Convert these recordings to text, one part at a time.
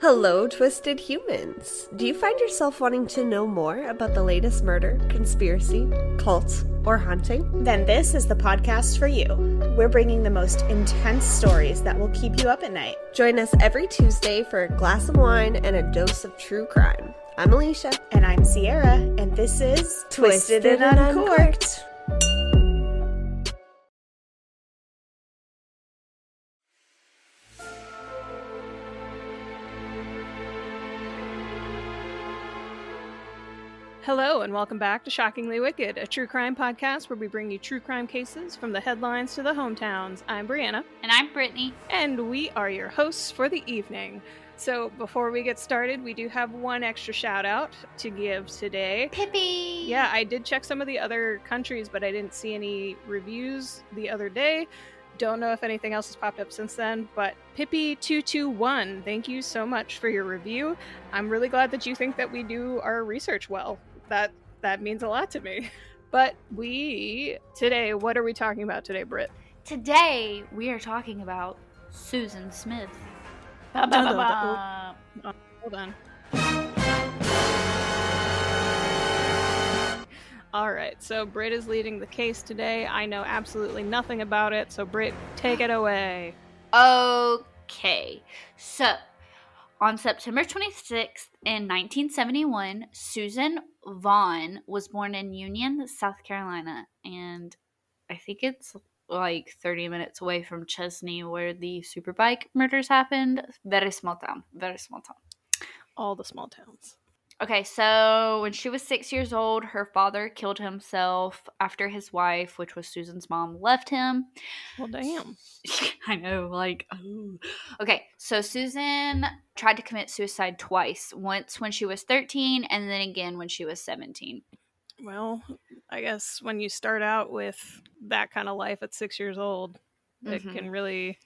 Hello, twisted humans. Do you find yourself wanting to know more about the latest murder, conspiracy, cult, or haunting? Then this is the podcast for you. We're bringing the most intense stories that will keep you up at night. Join us every Tuesday for a glass of wine and a dose of true crime. I'm Alicia. And I'm Sierra, and this is Twisted and Uncorked. And welcome back to Shockingly Wicked, a true crime podcast where we bring you true crime cases from the headlines to the hometowns. I'm Brianna, And I'm Brittany. and we are your hosts for the evening. So, before we get started, we do have one extra shout out to give today. Pippi! Yeah, I did check some of the other countries, but I didn't see any reviews the other day. Don't know if anything else has popped up since then, but Pippi221, thank you so much for your review. I'm really glad that you think that we do our research well. That that means a lot to me. But we today, what are we talking about today, Britt? Today we are talking about Susan Smith. Ba, ba, ba, dun. Oh, hold on. All right, so Britt is leading the case today. I know absolutely nothing about it, so Britt, take it away. Okay, so on September 26th in 1971, Susan Vaughn was born in Union, South Carolina, and I think it's like 30 minutes away from Chesnee where the Superbike murders happened. Very small town, very small town. All the small towns. Okay, so when she was six years old, her father killed himself after his wife, which was Susan's mom, left him. Well, damn. I know, like, oh. Okay, so Susan tried to commit suicide twice once when she was 13, and then again when she was 17. Well, I guess when you start out with that kind of life at six years old, it Mhm. can really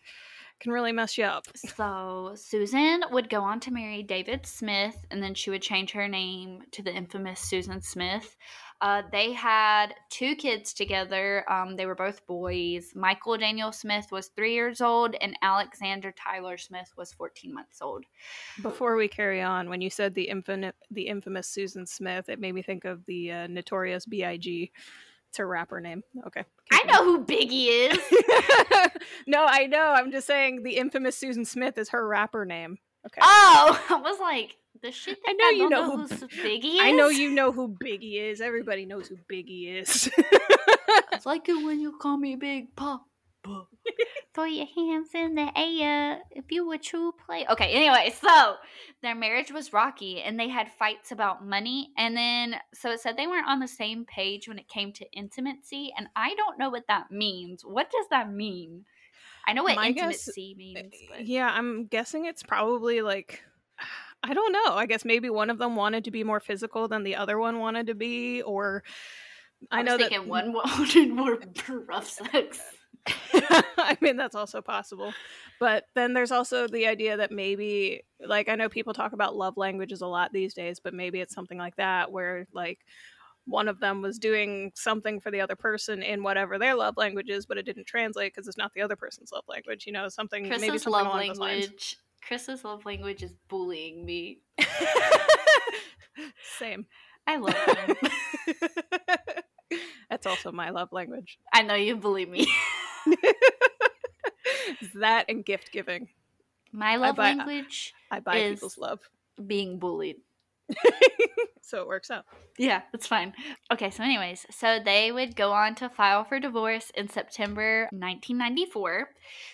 can really mess you up. So Susan would go on to marry David Smith, and then she would change her name to the infamous Susan Smith. Uh, they had two kids together. Um, they were both boys. Michael Daniel Smith was three years old, and Alexander Tyler Smith was 14 months old. Before we carry on, when you said the infamous the infamous Susan Smith, it made me think of the uh, notorious B.I.G. It's her rapper name. Okay. I keep know who Biggie is. no, I know. I'm just saying the infamous Susan Smith is her rapper name. Okay. Oh, I was like, the shit think I I, know you don't know know, who who Biggie is? I know you know who Biggie is. Everybody knows who Biggie is. It's like it when you call me Big Papa. Throw your hands in the air if you a true play. Okay, anyway, so their marriage was rocky and they had fights about money. And then, so it said they weren't on the same page when it came to intimacy. And I don't know what that means. What does that mean? I know what My guess- intimacy means, eh, but yeah, I'm guessing it's probably like I don't know. I guess maybe one of them wanted to be more physical than the other one wanted to be, or I, I, know that one wanted more rough sex. I mean, that's also possible. But then there's also the idea that maybe, like, I know people talk about love languages a lot these days, but maybe it's something like that where, like, one of them was doing something for the other person in whatever their love language is, but it didn't translate because it's not the other person's love language. You know, something maybe Chris's something love along those lines. language. Chris's love language is bullying me. Same. I love him. That's also my love language. I know you bully me. That and gift giving. My love buy- language I buy Is- people's love. being bullied. so it works out. Yeah, that's fine. Okay, so anyways, so they would go on to file for divorce in September 1994.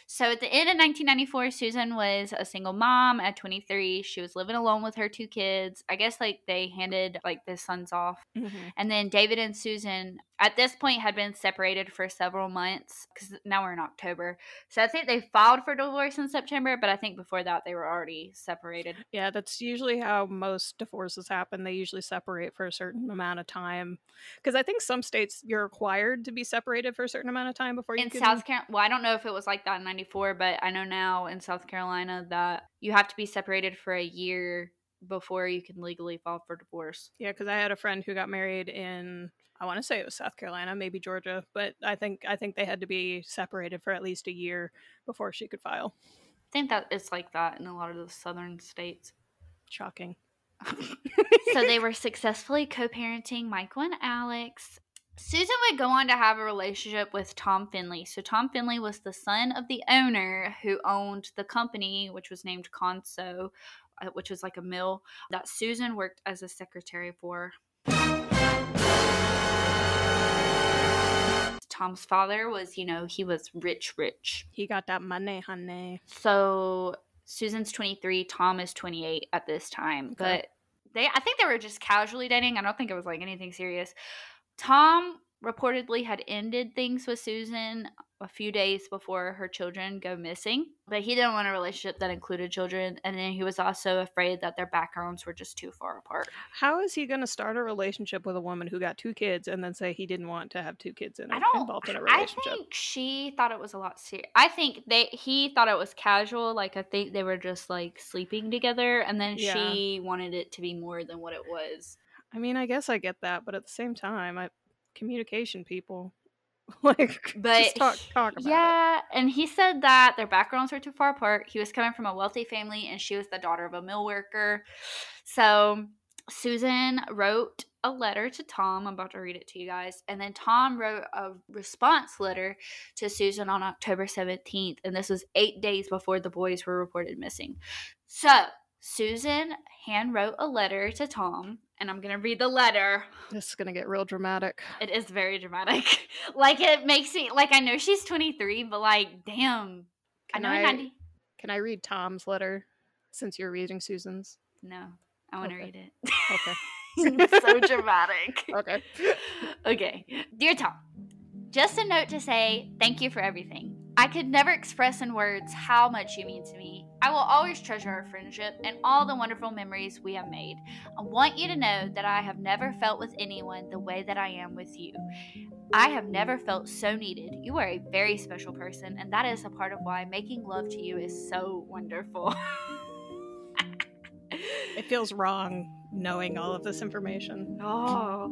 So at the end of 1994, Susan was a single mom at 23. She was living alone with her two kids. I guess like they handed like the sons off. Mm-hmm. And then David and Susan at this point had been separated for several months cuz now we're in October. So I think they filed for divorce in September, but I think before that they were already separated. Yeah, that's usually how most divorces happen. They usually separate for a certain amount of time. Because I think some states you're required to be separated for a certain amount of time before you in can. South Carolina, well, I don't know if it was like that in '94, but I know now in South Carolina that you have to be separated for a year before you can legally file for divorce. Yeah, because I had a friend who got married in I want to say it was South Carolina, maybe Georgia, but I think I think they had to be separated for at least a year before she could file. I think that it's like that in a lot of the southern states. Shocking. so they were successfully co-parenting Michael and Alex. Susan would go on to have a relationship with Tom Findlay. So Tom Findlay was the son of the owner who owned the company, which was named Conso, Uh, which was like a mill that Susan worked as a secretary for. Tom's father was, you know, he was rich, rich. He got that money, honey. So Susan's 23, Tom is 28 at this time. Okay. But they I think they were just casually dating. I don't think it was like anything serious. Tom reportedly had ended things with Susan a few days before her children go missing, but he didn't want a relationship that included children and then he was also afraid that their backgrounds were just too far apart. How is he going to start a relationship with a woman who got two kids and then say he didn't want to have two kids in I don't involved in a relationship? I think she thought it was a lot serious. I think they he thought it was casual, like I think they were just like sleeping together and then Yeah. she wanted it to be more than what it was. I mean, I guess I get that, but at the same time, I communication people like But just talk talk about it. yeah, and he said that their backgrounds were too far apart. He was coming from a wealthy family, and she was the daughter of a mill worker. So Susan wrote a letter to Tom. I'm about to read it to you guys. And then Tom wrote a response letter to Susan on October 17th. And this was eight days before the boys were reported missing. So Susan hand wrote a letter to Tom. And I'm to read the letter. This is gonna get real dramatic. It is very dramatic. like it makes me like I know she's 23, but like damn. Can I know I- 90. Can I read Tom's letter since you're reading Susan's? No, I want to Okay. read it. Okay. it's so dramatic. Okay. Okay. Dear Tom, just a note to say thank you for everything. I could never express in words how much you mean to me. I will always treasure our friendship and all the wonderful memories we have made. I want you to know that I have never felt with anyone the way that I am with you. I have never felt so needed. You are a very special person, and that is a part of why making love to you is so wonderful. It feels wrong knowing all of this information. Oh,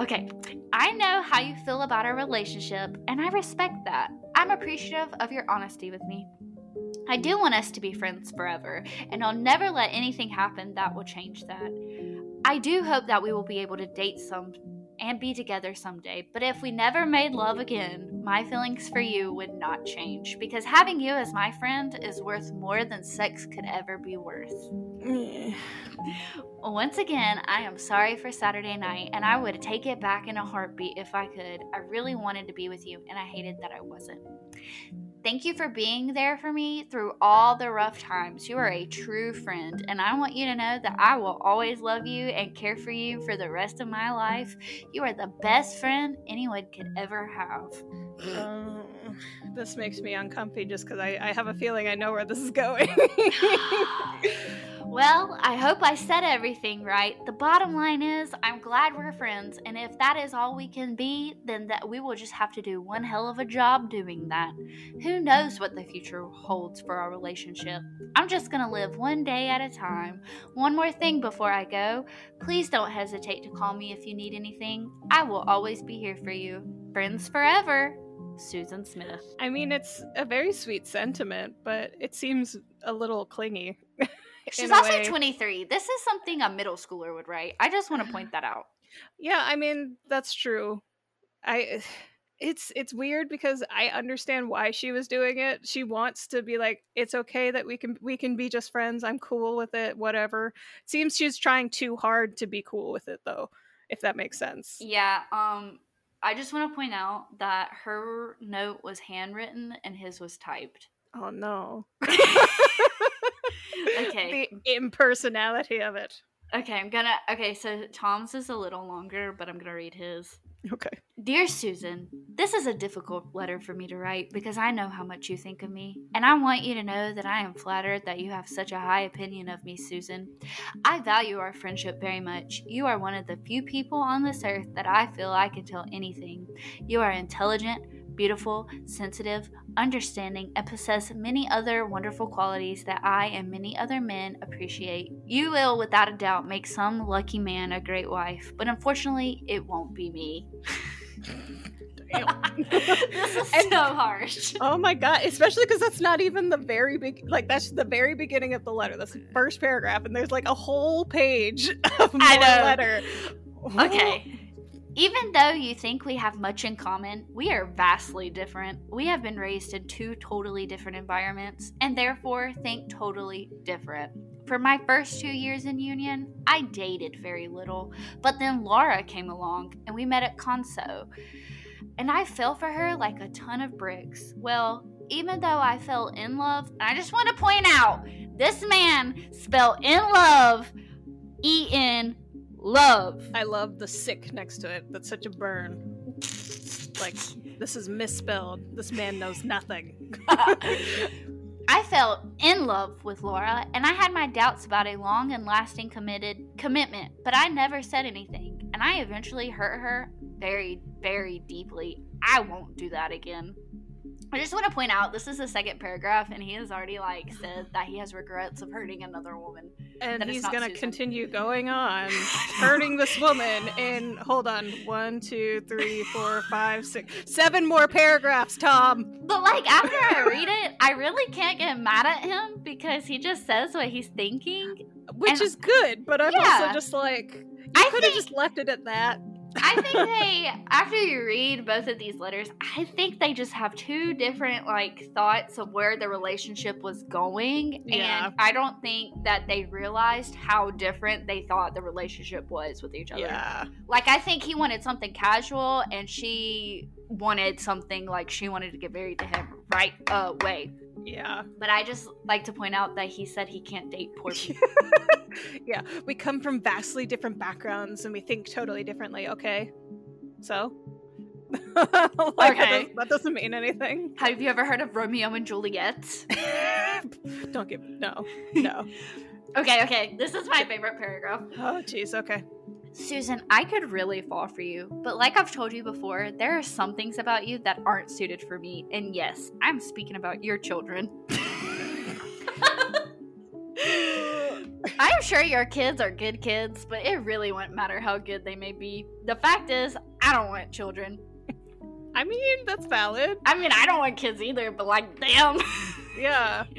okay. I know how you feel about our relationship, and I respect that. I'm appreciative of your honesty with me. I do want us to be friends forever, and I'll never let anything happen that will change that. I do hope that we will be able to date some and be together someday, but if we never made love again, my feelings for you would not change because having you as my friend is worth more than sex could ever be worth. Once again, I am sorry for Saturday night, and I would take it back in a heartbeat if I could. I really wanted to be with you, and I hated that I wasn't. Thank you for being there for me through all the rough times. You are a true friend, and I want you to know that I will always love you and care for you for the rest of my life. You are the best friend anyone could ever have. Uh, this makes me uncomfy just because I, I have a feeling I know where this is going. Well, I hope I said everything right. The bottom line is, I'm glad we're friends, and if that is all we can be, then that we will just have to do one hell of a job doing that. Who knows what the future holds for our relationship? I'm just gonna live one day at a time. One more thing before I go. Please don't hesitate to call me if you need anything. I will always be here for you. Friends forever. Susan Smith. I mean, it's a very sweet sentiment, but it seems a little clingy. She's also way. 23. This is something a middle schooler would write. I just want to point that out. Yeah, I mean that's true. I it's it's weird because I understand why she was doing it. She wants to be like it's okay that we can we can be just friends. I'm cool with it, whatever. Seems she's trying too hard to be cool with it though, if that makes sense. Yeah, um I just want to point out that her note was handwritten and his was typed. Oh no. Okay. the impersonality of it. Okay, I'm gonna Okay, so Tom's is a little longer, but I'm gonna read his. Okay. Dear Susan, this is a difficult letter for me to write because I know how much you think of me. And I want you to know that I am flattered that you have such a high opinion of me, Susan. I value our friendship very much. You are one of the few people on this earth that I feel I can tell anything. You are intelligent, beautiful, sensitive, understanding, and possess many other wonderful qualities that I and many other men appreciate. You will, without a doubt, make some lucky man a great wife, but unfortunately, it won't be me. this is And- so harsh. Oh my god! Especially because that's not even the very big. Like that's the very beginning of the letter. That's the first paragraph, and there's like a whole page of more letter. Okay. Oh. Even though you think we have much in common, we are vastly different. We have been raised in two totally different environments and therefore think totally different. For my first two years in Union, I dated very little, but then Laura came along and we met at Conso. And I fell for her like a ton of bricks. Well, even though I fell in love, I just want to point out this man spelled in love E N love. I love the sick next to it. That's such a burn. Like this is misspelled. This man knows nothing. I fell in love with Laura, and I had my doubts about a long and lasting committed commitment, but I never said anything, and I eventually hurt her very, very deeply. I won't do that again. I just want to point out this is the second paragraph, and he has already like said that he has regrets of hurting another woman. and he's gonna Susan. continue going on hurting this woman in hold on one two three four five six seven more paragraphs tom But like after I read it, I really can't get mad at him because he just says what he's thinking. which And- is good but i'm Yeah. also just like you I could have just left it at that I think they, after you read both of these letters, I think they just have two different like thoughts of where the relationship was going, Yeah. and I don't think that they realized how different they thought the relationship was with each other. yeah Like I think he wanted something casual, and she wanted something like she wanted to get married to him right away. Yeah But I just like to point out that he said he can't date poor people. yeah we come from vastly different backgrounds and we think totally differently okay so like, that Okay. does- that doesn't mean anything Have you ever heard of Romeo and Juliet? don't give no no Okay, okay. This is my favorite paragraph. oh jeez okay Susan, I could really fall for you, but like I've told you before, there are some things about you that aren't suited for me. And yes, I'm speaking about your children. I'm sure your kids are good kids, but it really wouldn't matter how good they may be. The fact is, I don't want children. i mean that's valid I mean, I don't want kids either, but like, damn. yeah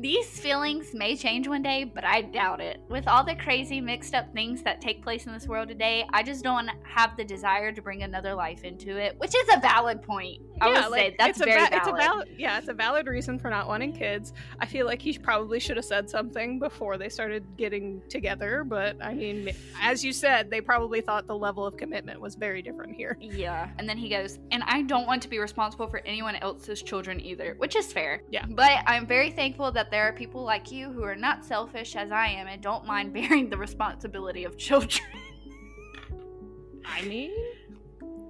These feelings may change one day, but I doubt it. With all the crazy, mixed up things that take place in this world today, I just don't have the desire to bring another life into it, which is a valid point. I yeah, would say that's it's very a va- valid. It's a valid, yeah, it's a valid reason for not wanting kids. I feel like he probably should have said something before they started getting together, but I mean, as you said, they probably thought the level of commitment was very different here. Yeah. And then he goes, and I don't want to be responsible for anyone else's children either, which is fair. Yeah. But I'm very thankful that there are people like you who are not selfish as I am and don't mind bearing the responsibility of children. I mean,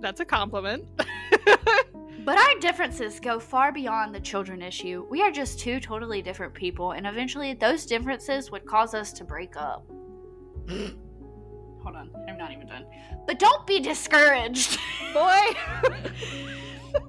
that's a compliment. But our differences go far beyond the children issue. We are just two totally different people, and eventually those differences would cause us to break up. Hold on, I'm not even done. But don't be discouraged. Boy,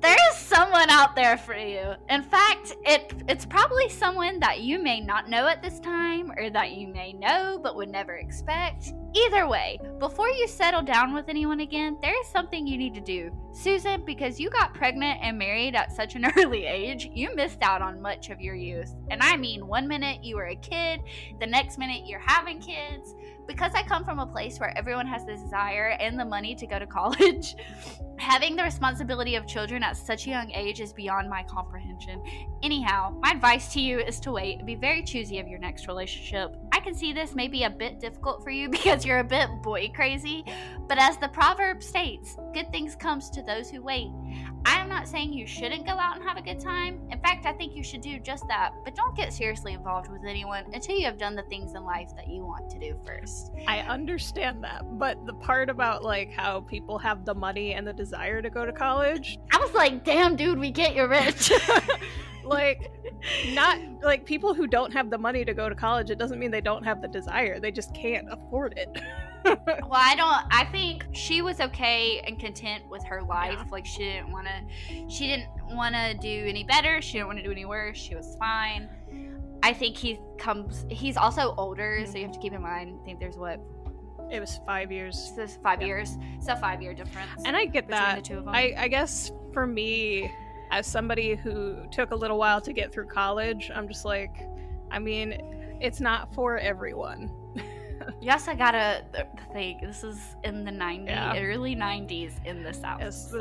there is someone out there for you. In fact, it it's probably someone that you may not know at this time or that you may know but would never expect. Either way, before you settle down with anyone again, there is something you need to do. Susan, because you got pregnant and married at such an early age, you missed out on much of your youth. And I mean, one minute you were a kid, the next minute you're having kids. Because I come from a place where everyone has the desire and the money to go to college, having the responsibility of children at such a young age is beyond my comprehension. Anyhow, my advice to you is to wait and be very choosy of your next relationship. I can see this may be a bit difficult for you because you're a bit boy crazy, but as the proverb states, good things comes to those who wait. I am not saying you shouldn't go out and have a good time. In fact, I think you should do just that, but don't get seriously involved with anyone until you have done the things in life that you want to do first. I understand that, but the part about like how people have the money and the desire to go to college, I was like, damn, dude, we get you're rich. like not like people who don't have the money to go to college, it doesn't mean they don't have the desire. They just can't afford it. Well, I don't. I think she was okay and content with her life. Yeah. Like she didn't want to. She didn't want to do any better. She didn't want to do any worse. She was fine. I think he comes. He's also older, so you mm-hmm. have to keep in mind. I think there's what It was five years. So five Yeah. years. It's a five year difference. And I get between that. the two of them. I, I guess for me, as somebody who took a little while to get through college, I'm just like, I mean, it's not for everyone. Yes, I gotta th- think. This is in the 90s, Yeah. early 90s in the South. Yes, so-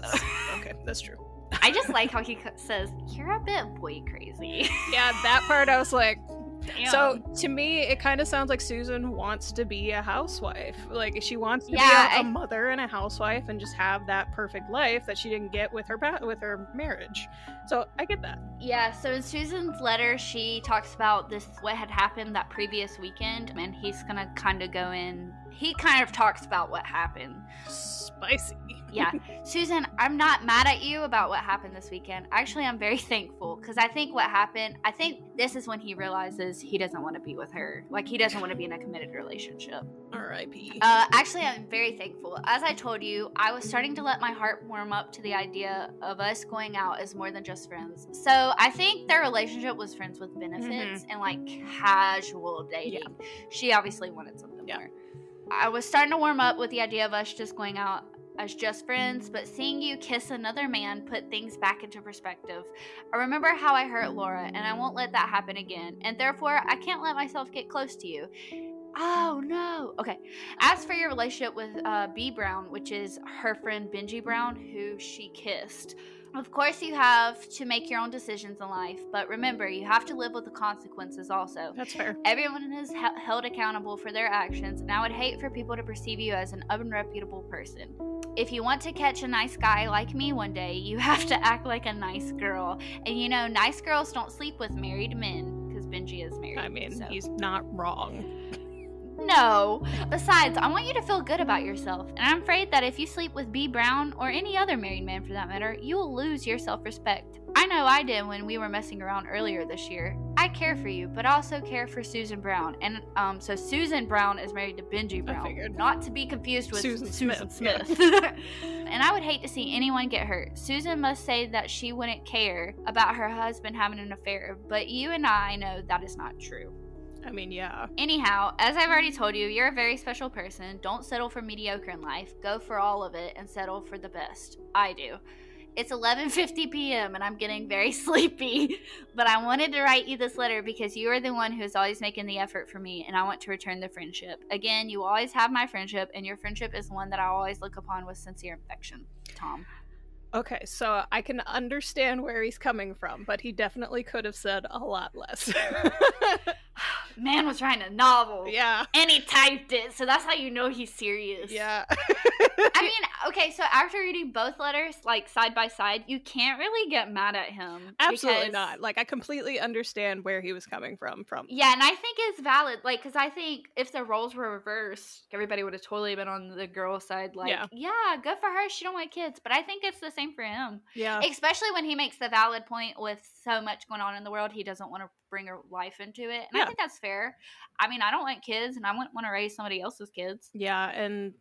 okay, that's true. I just like how he says, You're a bit boy crazy. Yeah, that part I was like, Damn. so to me, it kind of sounds like Susan wants to be a housewife. Like she wants to Yeah, be a, a I- mother and a housewife and just have that perfect life that she didn't get with her with her marriage. So I get that. Yeah, so in Susan's letter, she talks about this what had happened that previous weekend, and he's gonna kind of go in. He kind of talks about what happened. Spicy. Yeah, Susan, I'm not mad at you about what happened this weekend. Actually, I'm very thankful because I think what happened, I think this is when he realizes he doesn't want to be with her. Like, he doesn't want to be in a committed relationship. R.I.P. Uh, actually, I'm very thankful. As I told you, I was starting to let my heart warm up to the idea of us going out as more than just friends. So I think their relationship was friends with benefits and like casual dating. Yeah. She obviously wanted something Yeah. more. I was starting to warm up with the idea of us just going out as just friends, but seeing you kiss another man put things back into perspective. I remember how I hurt Laura, and I won't let that happen again, and therefore I can't let myself get close to you. Oh no. Okay. As for your relationship with uh, B Brown, which is her friend Benji Brown, who she kissed, of course you have to make your own decisions in life, but remember, you have to live with the consequences also. That's fair. Everyone is he- held accountable for their actions, and I would hate for people to perceive you as an unreputable person. If you want to catch a nice guy like me one day, you have to act like a nice girl. And you know, nice girls don't sleep with married men, because Benji is married. I mean, so. he's not wrong. No. Besides, I want you to feel good about yourself, and I'm afraid that if you sleep with B. Brown, or any other married man for that matter, you will lose your self respect. I know I did when we were messing around earlier this year. I care for you, but also care for Susan Brown. And um, so Susan Brown is married to Benji Brown. Not to be confused with Susan Susan, Smith, Smith. and I would hate to see anyone get hurt. Susan must say that she wouldn't care about her husband having an affair, but you and I know that is not true. I mean, yeah. Anyhow, as I've already told you, you're a very special person. Don't settle for mediocre in life. Go for all of it and settle for the best. I do. It's 11:50 p.m. and I'm getting very sleepy, but I wanted to write you this letter because you are the one who is always making the effort for me and I want to return the friendship. Again, you always have my friendship and your friendship is one that I always look upon with sincere affection. Tom. Okay, so I can understand where he's coming from, but he definitely could have said a lot less. Man was writing a novel. yeah. And he typed it, so that's how you know he's serious. Yeah. I mean, okay, so after reading both letters, like side by side, you can't really get mad at him. Absolutely because- not. Like I completely understand where he was coming from from. Yeah, and I think it's valid. Like, because I think if the roles were reversed, everybody would have totally been on the girl side. Like, Yeah. yeah. good for her. She don't want kids. But I think it's the same for him. Yeah. Especially when he makes the valid point with so much going on in the world, he doesn't want to bring her life into it. And Yeah. I think that's fair. I mean, I don't want kids, and I wouldn't want to raise somebody else's kids. Yeah, and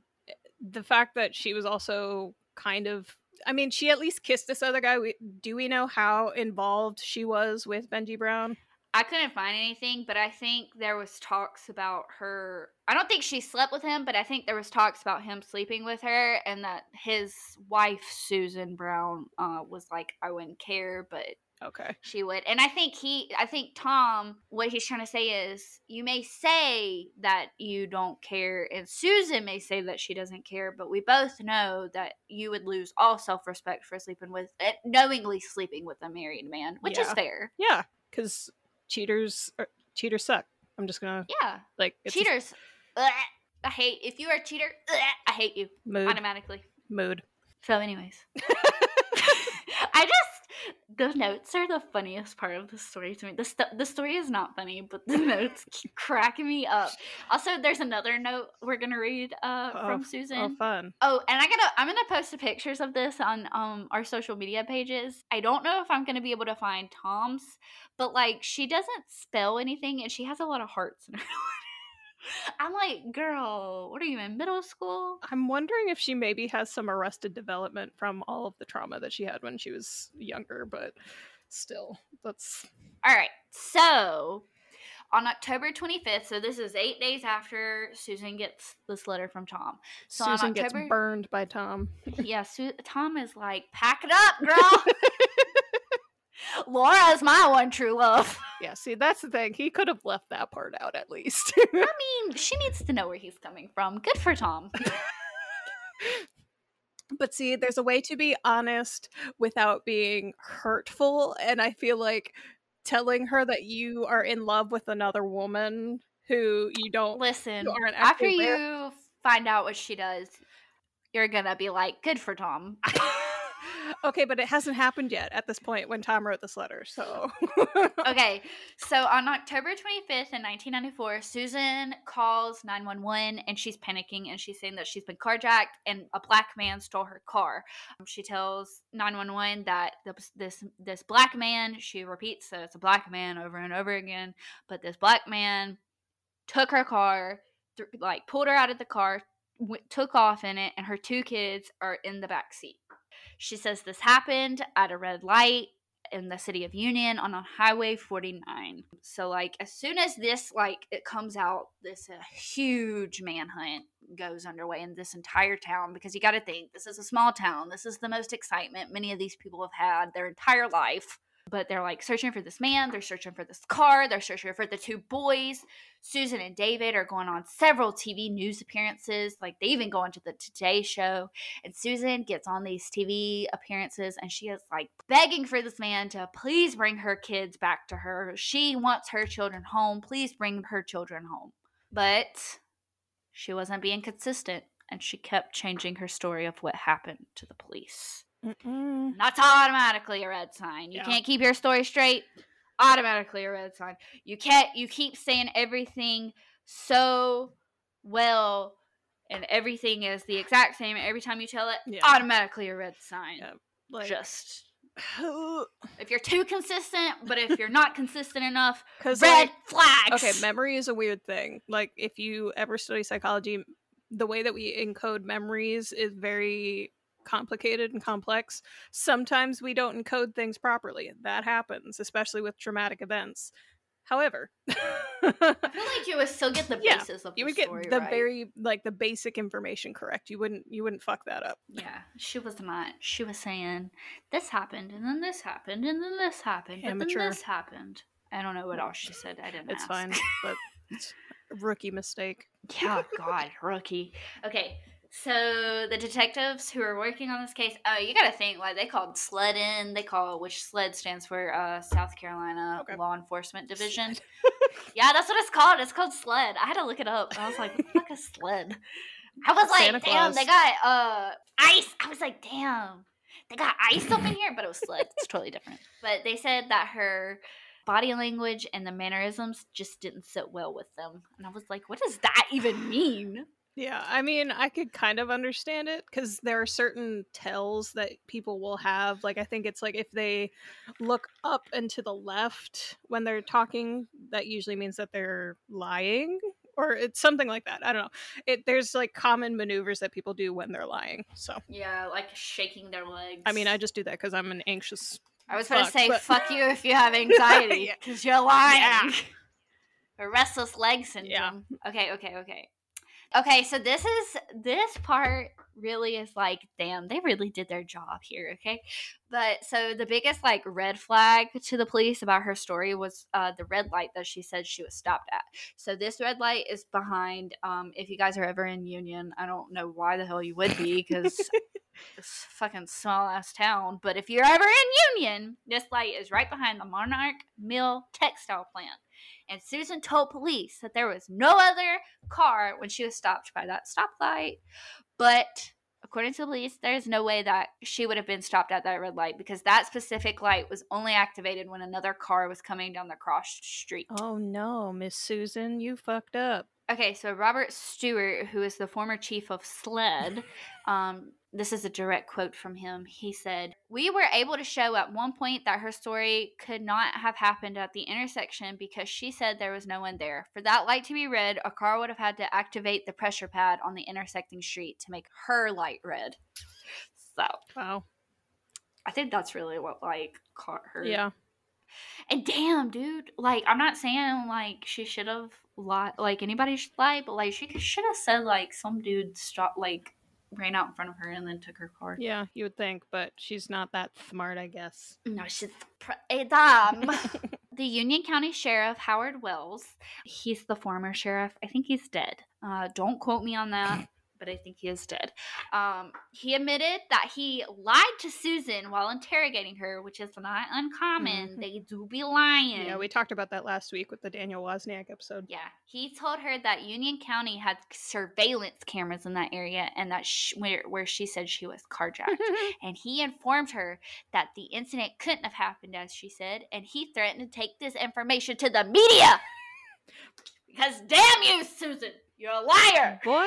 the fact that she was also kind of I mean, she at least kissed this other guy. Do we know how involved she was with Benji Brown? I couldn't find anything, but I think there was talks about her. I don't think she slept with him, but I think there was talks about him sleeping with her, and that his wife Susan Brown uh, was like, "I wouldn't care, but Okay. she would." And I think he, I think Tom, what he's trying to say is, you may say that you don't care, and Susan may say that she doesn't care, but we both know that you would lose all self respect for sleeping with, eh, knowingly sleeping with a married man, which is fair. Yeah, because cheaters are, cheaters suck. I'm just gonna Yeah. like it's cheaters. I hate if you are a cheater. I hate you mood automatically. mood. So, anyways, I just the notes are the funniest part of the story to me. The sto- the story is not funny, but the notes crack me up. Also, there's another note we're gonna read uh, Oh, from Susan. Oh, fun. Oh, and I gotta I'm gonna post the pictures of this on um our social media pages. I don't know if I'm gonna be able to find Tom's, but like she doesn't spell anything and she has a lot of hearts in her. I'm like, girl, what are you in middle school? I'm wondering if she maybe has some arrested development from all of the trauma that she had when she was younger, but still, that's All right, so On October 25th, so this is eight days after Susan gets this letter from Tom. So Susan gets burned by Tom. Yeah, Su- Tom is like, pack it up, girl. Laura is my one true love. Yeah, see, that's the thing. He could have left that part out at least. I mean, she needs to know where he's coming from. Good for Tom. but see, there's a way to be honest without being hurtful. And I feel like telling her that you are in love with another woman who you don't Listen, you after you find out what she does, you're gonna be like, good for Tom. okay, but it hasn't happened yet at this point when Tom wrote this letter. So okay, so on October 25th in 1994, Susan calls 911 and she's panicking and she's saying that she's been carjacked and a black man stole her car. Um, She tells 911 that this this black man, she repeats that it's a black man over and over again, but this black man took her car, th- like pulled her out of the car, took off in it, and her two kids are in the back seat. She says this happened at a red light in the city of Union on on Highway 49. So like as soon as this like it comes out, this uh, huge manhunt goes underway in this entire town because you got to think this is a small town. This is the most excitement many of these people have had their entire life. But they're like searching for this man, they're searching for this car, they're searching for the two boys. Susan and David are going on several TV news appearances. Like they even go onto the Today Show. And Susan gets on these TV appearances and she is like begging for this man to please bring her kids back to her. She wants her children home. Please bring her children home. But she wasn't being consistent and she kept changing her story of what happened to the police. Mm-mm. That's automatically a red sign. You Yeah. can't keep your story straight. Automatically a red sign. You can't. You keep saying everything so well, and everything is the exact same every time you tell it. Yeah. Automatically a red sign. Yeah, like Just if you're too consistent, but if you're not consistent enough, because red flags. okay, memory is a weird thing. Like if you ever study psychology, the way that we encode memories is very complicated and complex. Sometimes we don't encode things properly. That happens, especially with traumatic events. However, I feel like you would still get the Yeah, basis of you would get the right. very like the basic information correct. You wouldn't you wouldn't fuck that up. Yeah, she was not. She was saying this happened, and then this happened, and then this happened, and then this happened. I don't know what else she said. I didn't. It's ask. fine, but it's a rookie mistake. Yeah, God, rookie. Okay, so the detectives who are working on this case, oh, you got to think like they called SLED in. They call which SLED stands for uh, South Carolina Okay. Law Enforcement Division. yeah, that's what it's called. It's called SLED. I had to look it up. I was like, what the fuck is SLED? I was like, Santa damn, Claus. they got uh ice. I was like, damn, they got ice up in here, but it was SLED. It's totally different. But they said that her body language and the mannerisms just didn't sit well with them. And I was like, what does that even mean? Yeah, I mean, I could kind of understand it because there are certain tells that people will have. Like, I think it's like if they look up and to the left when they're talking, that usually means that they're lying, or it's something like that. I don't know. It there's like common maneuvers that people do when they're lying. So, Yeah, like shaking their legs. I mean, I just do that because I'm an anxious. I was going to say, but- fuck you if you have anxiety, Yeah. because you're lying. Yeah. Or restless leg syndrome. Yeah. Okay, okay, okay. Okay, so this is this part really is like, damn, they really did their job here, okay? But so the biggest like red flag to the police about her story was uh, the red light that she said she was stopped at. So this red light is behind. Um, if you guys are ever in Union, I don't know why the hell you would be because this fucking small ass town. But if you're ever in Union, this light is right behind the Monarch Mill textile plant. And Susan told police that there was no other car when she was stopped by that stoplight. But according to police, there's no way that she would have been stopped at that red light because that specific light was only activated when another car was coming down the cross street. Oh no, Miss Susan, you fucked up. Okay, so Robert Stewart, who is the former chief of SLED, um, this is a direct quote from him. He said, We were able to show at one point that her story could not have happened at the intersection because she said there was no one there. For that light to be red, a car would have had to activate the pressure pad on the intersecting street to make her light red. So Wow. I think that's really what like caught her. Yeah. And damn, dude, like I'm not saying like she should have lied, like anybody should lie, but like she should have said like some dude stopped, like ran out in front of her and then took her car. Yeah, you would think, but she's not that smart, I guess. No, she's pr- a dumb. the Union County Sheriff Howard Wells, he's the former sheriff. I think he's dead. Uh, don't quote me on that. But I think he is dead. Um, he admitted that he lied to Susan while interrogating her, which is not uncommon. Mhm. They do be lying. Yeah, we talked about that last week with the Daniel Wozniak episode. Yeah, he told her that Union County had surveillance cameras in that area, and that sh- where where she said she was carjacked. and he informed her that the incident couldn't have happened, as she said, and he threatened to take this information to the media. because damn you, Susan, you're a liar. Boy,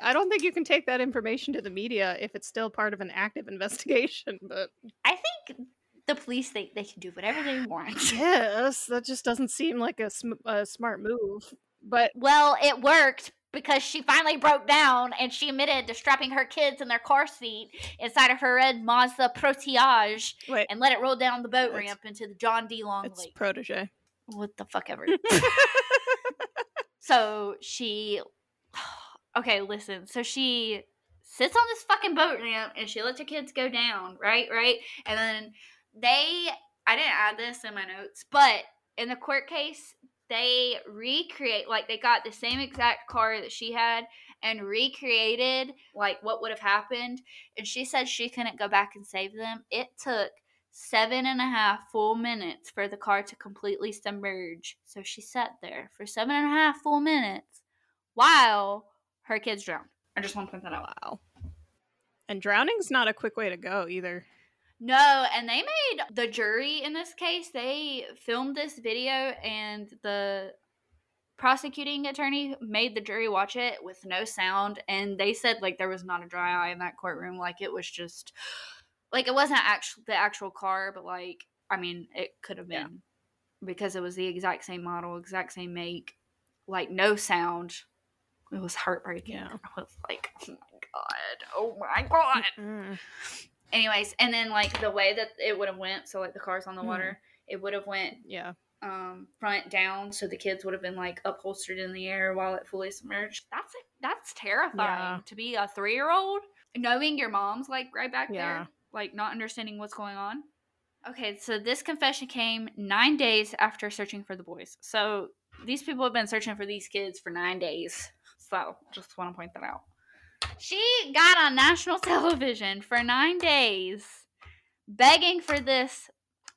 I don't think you can take that information to the media if it's still part of an active investigation, but I think the police think they can do whatever they want. yes, that just doesn't seem like a, sm- a smart move. But Well, it worked because she finally broke down and she admitted to strapping her kids in their car seat inside of her red Mazda Protege wait, and let it roll down the boat It's- ramp into the John D. Long it's Lake. protege. what the fuck ever. so she, okay, listen. So she sits on this fucking boat ramp and she lets her kids go down, right, right, and then they. I didn't add this in my notes, but in the court case, they recreate like they got the same exact car that she had and recreated like what would have happened and she said she couldn't go back and save them it took seven and a half full minutes for the car to completely submerge. So she sat there for seven and a half full minutes while her kids drowned. I just want to point that out. Wow. And drowning's not a quick way to go either. No, and they made the jury in this case, they filmed this video and the prosecuting attorney made the jury watch it with no sound. And they said like there was not a dry eye in that courtroom. Like it was just like it wasn't actual the actual car but like I mean it could have Yeah. been because it was the exact same model, exact same make, like no sound. It was heartbreaking. Yeah. I was like, oh my god, oh my god Mm. anyways and then like the way that it would have went so like the cars on the Mhm. water it would have went Yeah. um front down so the kids would have been like upholstered in the air while it fully submerged that's that's terrifying Yeah. to be a three-year-old knowing your mom's like right back Yeah. there like not understanding what's going on okay so this confession came nine days after searching for the boys so these people have been searching for these kids for nine days so just want to point that out she got on national television for nine days begging for this.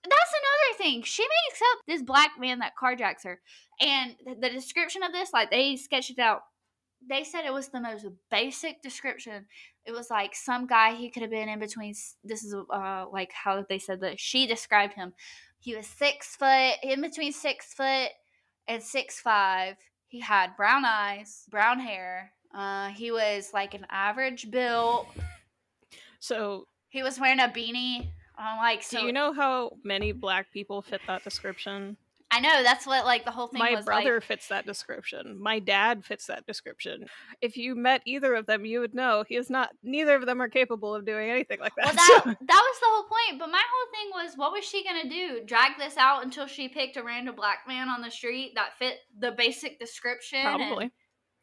That's another thing. She makes up this black man that carjacks her. And the, description of this, like they sketched it out. They said it was the most basic description. It was like some guy he could have been in between. This is uh like how they said that she described him. He was six foot, in between six foot and six five. He had brown eyes, brown hair. Uh, he was like an average build. So, He was wearing a beanie. I'm like, so do you know how many black people fit that description? I know that's what like the whole thing My brother like. fits that description. My dad fits that description. If you met either of them, you would know he is not. Neither of them are capable of doing anything like that. Well, that that was the whole point. But my whole thing was, what was she gonna do? Drag this out until she picked a random black man on the street that fit the basic description? Probably.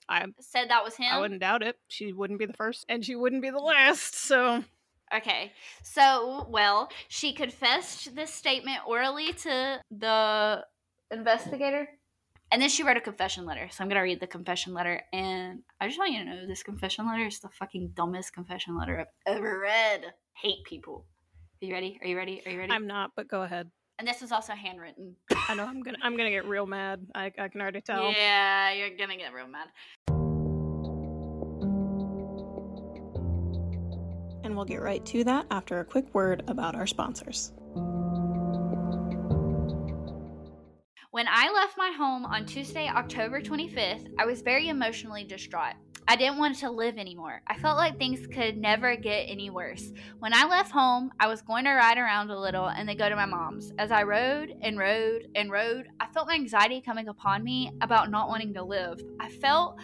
I said that was him. I wouldn't doubt it. She wouldn't be the first, and she wouldn't be the last. So Okay. So, well, she confessed this statement orally to the investigator. And then she wrote a confession letter. So I'm going to read the confession letter. And I just want you to know this confession letter is the fucking dumbest confession letter I've ever read. Hate people. Are you ready? Are you ready? Are you ready? I'm not. But go ahead. and this was also handwritten. I know I'm gonna. I'm gonna get real mad. I, I can already tell. Yeah, you're going to get real mad. And we'll get right to that after a quick word about our sponsors. When I left my home on Tuesday, October 25th, I was very emotionally distraught. I didn't want to live anymore. I felt like things could never get any worse. When I left home, I was going to ride around a little and then go to my mom's. As I rode and rode and rode, I felt my anxiety coming upon me about not wanting to live. I felt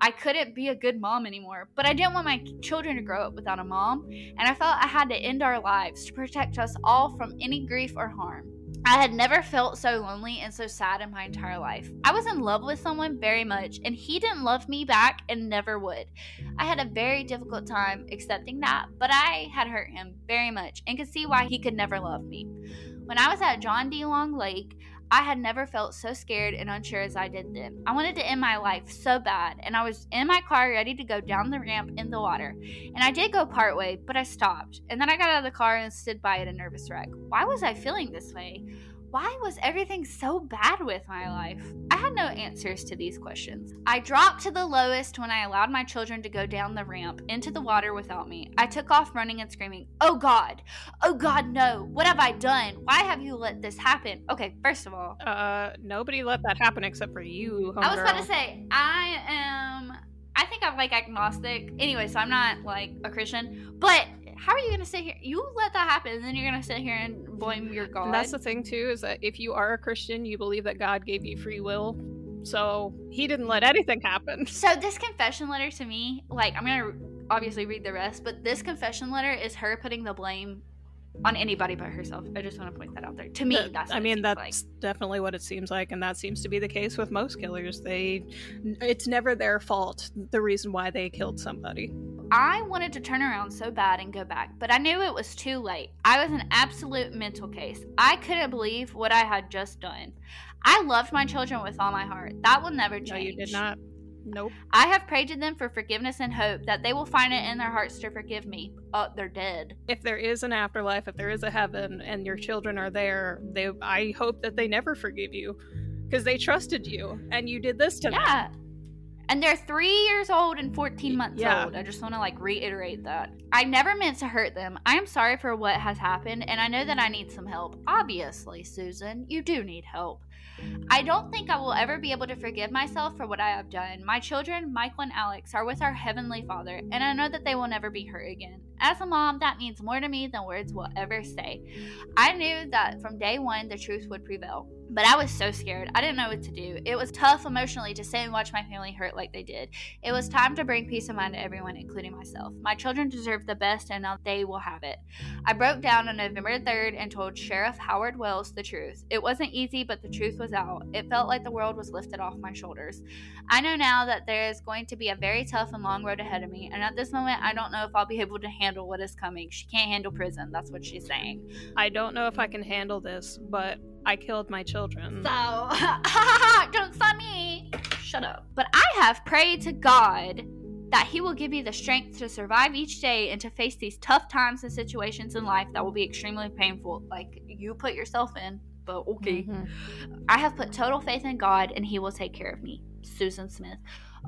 I couldn't be a good mom anymore, but I didn't want my children to grow up without a mom, and I felt I had to end our lives to protect us all from any grief or harm. I had never felt so lonely and so sad in my entire life. I was in love with someone very much, and he didn't love me back and never would. I had a very difficult time accepting that, but I had hurt him very much and could see why he could never love me. When I was at John D. Long Lake, I had never felt so scared and unsure as I did then. I wanted to end my life so bad, and I was in my car ready to go down the ramp in the water. And I did go part way, but I stopped. And then I got out of the car and stood by it a nervous wreck. Why was I feeling this way? Why was everything so bad with my life? I had no answers to these questions. I dropped to the lowest when I allowed my children to go down the ramp into the water without me. I took off running and screaming, Oh God! Oh God, no! What have I done? Why have you let this happen? Okay, first of all, Uh, nobody let that happen except for you. I was about to say, I am. I think I'm like agnostic. Anyway, so I'm not like a Christian. But how are you gonna sit here? You let that happen, and then you're gonna sit here and blame your God. And that's the thing too is that if you are a Christian, you believe that God gave you free will. So he didn't let anything happen. so this confession letter to me, like I'm gonna obviously read the rest, but this confession letter is her putting the blame on anybody but herself. I just want to point that out there. To me, That- that's. I mean that's like. definitely what it seems like, and that seems to be the case with most killers. They, it's never their fault. The reason why they killed somebody. I wanted to turn around so bad and go back, but I knew it was too late. I was an absolute mental case. I couldn't believe what I had just done. I loved my children with all my heart. That will never change. No, you did not. Nope. I have prayed to them for forgiveness and hope that they will find it in their hearts to forgive me. Oh, they're dead. If there is an afterlife, if there is a heaven, and your children are there, they, I hope that they never forgive you, because they trusted you, and you did this to them. Yeah. And they're three years old and 14 months Yeah. old. I just want to like reiterate that. I never meant to hurt them. I am sorry for what has happened, and I know that I need some help. Obviously, Susan, you do need help. I don't think I will ever be able to forgive myself for what I have done. My children, Michael and Alex, are with our Heavenly Father, and I know that they will never be hurt again. As a mom, that means more to me than words will ever say. I knew that from day one the truth would prevail, but I was so scared. I didn't know what to do. It was tough emotionally to sit and watch my family hurt like they did. It was time to bring peace of mind to everyone, including myself. My children deserve the best, and they will have it. I broke down on November 3rd and told Sheriff Howard Wells the truth. It wasn't easy, but the truth was out. It felt like the world was lifted off my shoulders. I know now that there is going to be a very tough and long road ahead of me, and at this moment, I don't know if I'll be able to handle what is coming. She can't handle prison. That's what she's saying. I don't know if I can handle this, but I killed my children. So, don't sign me. Shut up. But I have prayed to God that He will give me the strength to survive each day and to face these tough times and situations in life that will be extremely painful, like you put yourself in. But okay. Mhm. I have put total faith in God and He will take care of me. Susan Smith.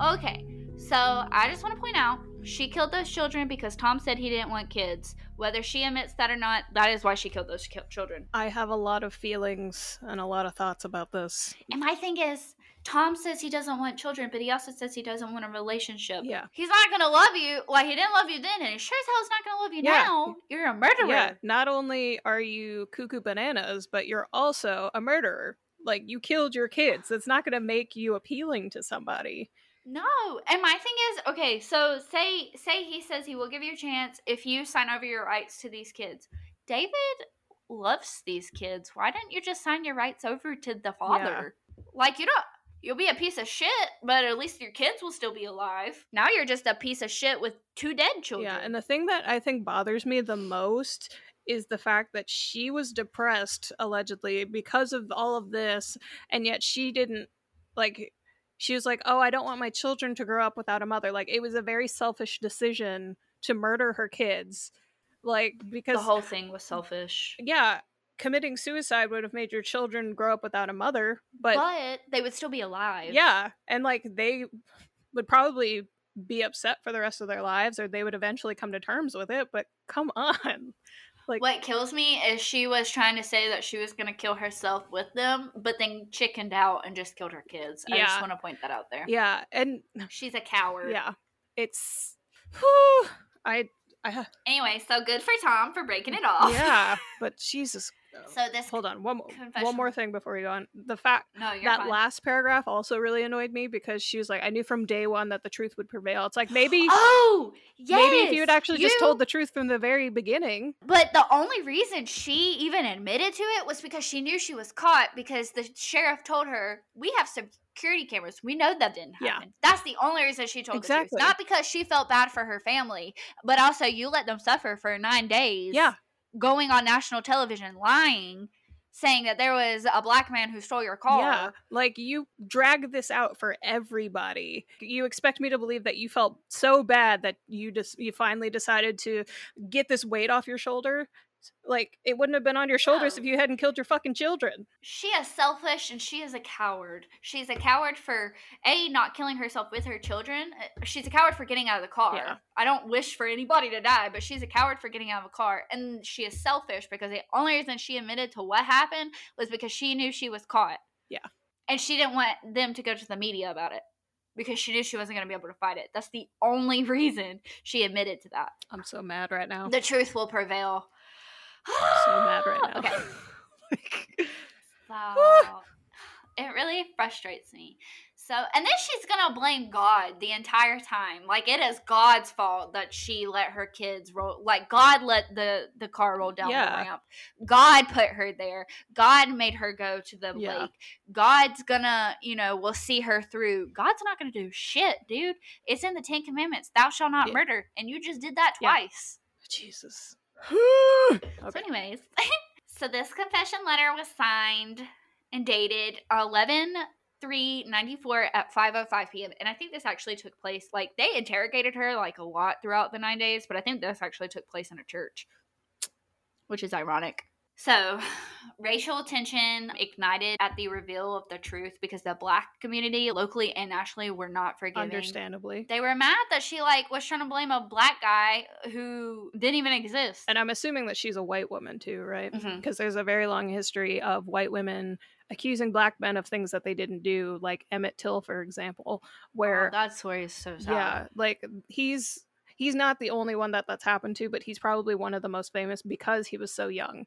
Okay, so I just want to point out she killed those children because Tom said he didn't want kids. Whether she admits that or not, that is why she killed those ki- children. I have a lot of feelings and a lot of thoughts about this. And my thing is, Tom says he doesn't want children, but he also says he doesn't want a relationship. Yeah. He's not gonna love you. Like he didn't love you then, and he sure as hell is not gonna love you Yeah. now. You're a murderer. Yeah, not only are you cuckoo bananas, but you're also a murderer. Like you killed your kids. It's not going to make you appealing to somebody. No. And my thing is, okay, so say say he says he will give you a chance if you sign over your rights to these kids. David loves these kids. Why didn't you just sign your rights over to the father? Like you don't you'll be a piece of shit, but at least your kids will still be alive. Now you're just a piece of shit with two dead children. Yeah, and the thing that I think bothers me the most is the fact that she was depressed allegedly because of all of this and yet she didn't like she was like, "Oh, I don't want my children to grow up without a mother." Like it was a very selfish decision to murder her kids. Like because the whole thing was selfish. yeah, committing suicide would have made your children grow up without a mother, but, But they would still be alive. yeah, and like they would probably be upset for the rest of their lives or they would eventually come to terms with it, but come on. Like What kills me is she was trying to say that she was going to kill herself with them, but then chickened out and just killed her kids. I just want to point that out there. yeah, and She's a coward. yeah. It's whew, I I uh Anyway, so good for Tom for breaking it off. yeah, but Jesus So this Hold on, one more, one more thing before we go on. The fact No, that fine. last paragraph also really annoyed me because she was like, "I knew from day one that the truth would prevail." It's like maybe, Oh, yes. maybe if you had actually just told the truth from the very beginning. But the only reason she even admitted to it was because she knew she was caught because the sheriff told her, "We have security cameras. We know that didn't happen. Yeah. happen." That's the only reason she told Exactly. the truth. Not because she felt bad for her family, but also you let them suffer for 9 days. Yeah, Going on national television lying saying that there was a black man who stole your car. yeah. Like you drag this out for everybody. You expect me to believe that you felt so bad that you just you finally decided to get this weight off your shoulder. Like it wouldn't have been on your shoulders No. if you hadn't killed your fucking children. She is selfish and she is a coward. She's a coward for A, not killing herself with her children. Uh, She's a coward for getting out of the car. Yeah. I don't wish for anybody to die, but she's a coward for getting out of a car. And she is selfish because the only reason she admitted to what happened was because she knew she was caught. Yeah. And she didn't want them to go to the media about it because she knew she wasn't going to be able to fight it. That's the only reason she admitted to that. I'm so mad right now. The truth will prevail. So mad right now. Okay. Like, So it really frustrates me. So, and then she's gonna blame God the entire time. Like it is God's fault that she let her kids roll. Like God let the the car roll down Yeah. the ramp. God put her there. God made her go to the Yeah. lake. God's gonna, you know, will see her through. God's not gonna do shit, dude. It's in the Ten Commandments. Thou shalt not Yeah. murder, and you just did that twice. Jesus. So, anyways, so this confession letter was signed and dated 11 3 94 at 5.05 p.m. And I think this actually took place, like, they interrogated her, like, a lot throughout the nine days, but I think this actually took place in a church, which is ironic. So, racial tension ignited at the reveal of the truth because the black community, locally and nationally, were not forgiving. Understandably. They were mad that she like was trying to blame a black guy who didn't even exist. And I'm assuming that she's a white woman too, right? Mm-hmm. Because there's a very long history of white women accusing black men of things that they didn't do, like Emmett Till, for example, oh, where oh, that story is so sad. yeah, like he's he's not the only one that that's happened to, but he's probably one of the most famous because he was so young.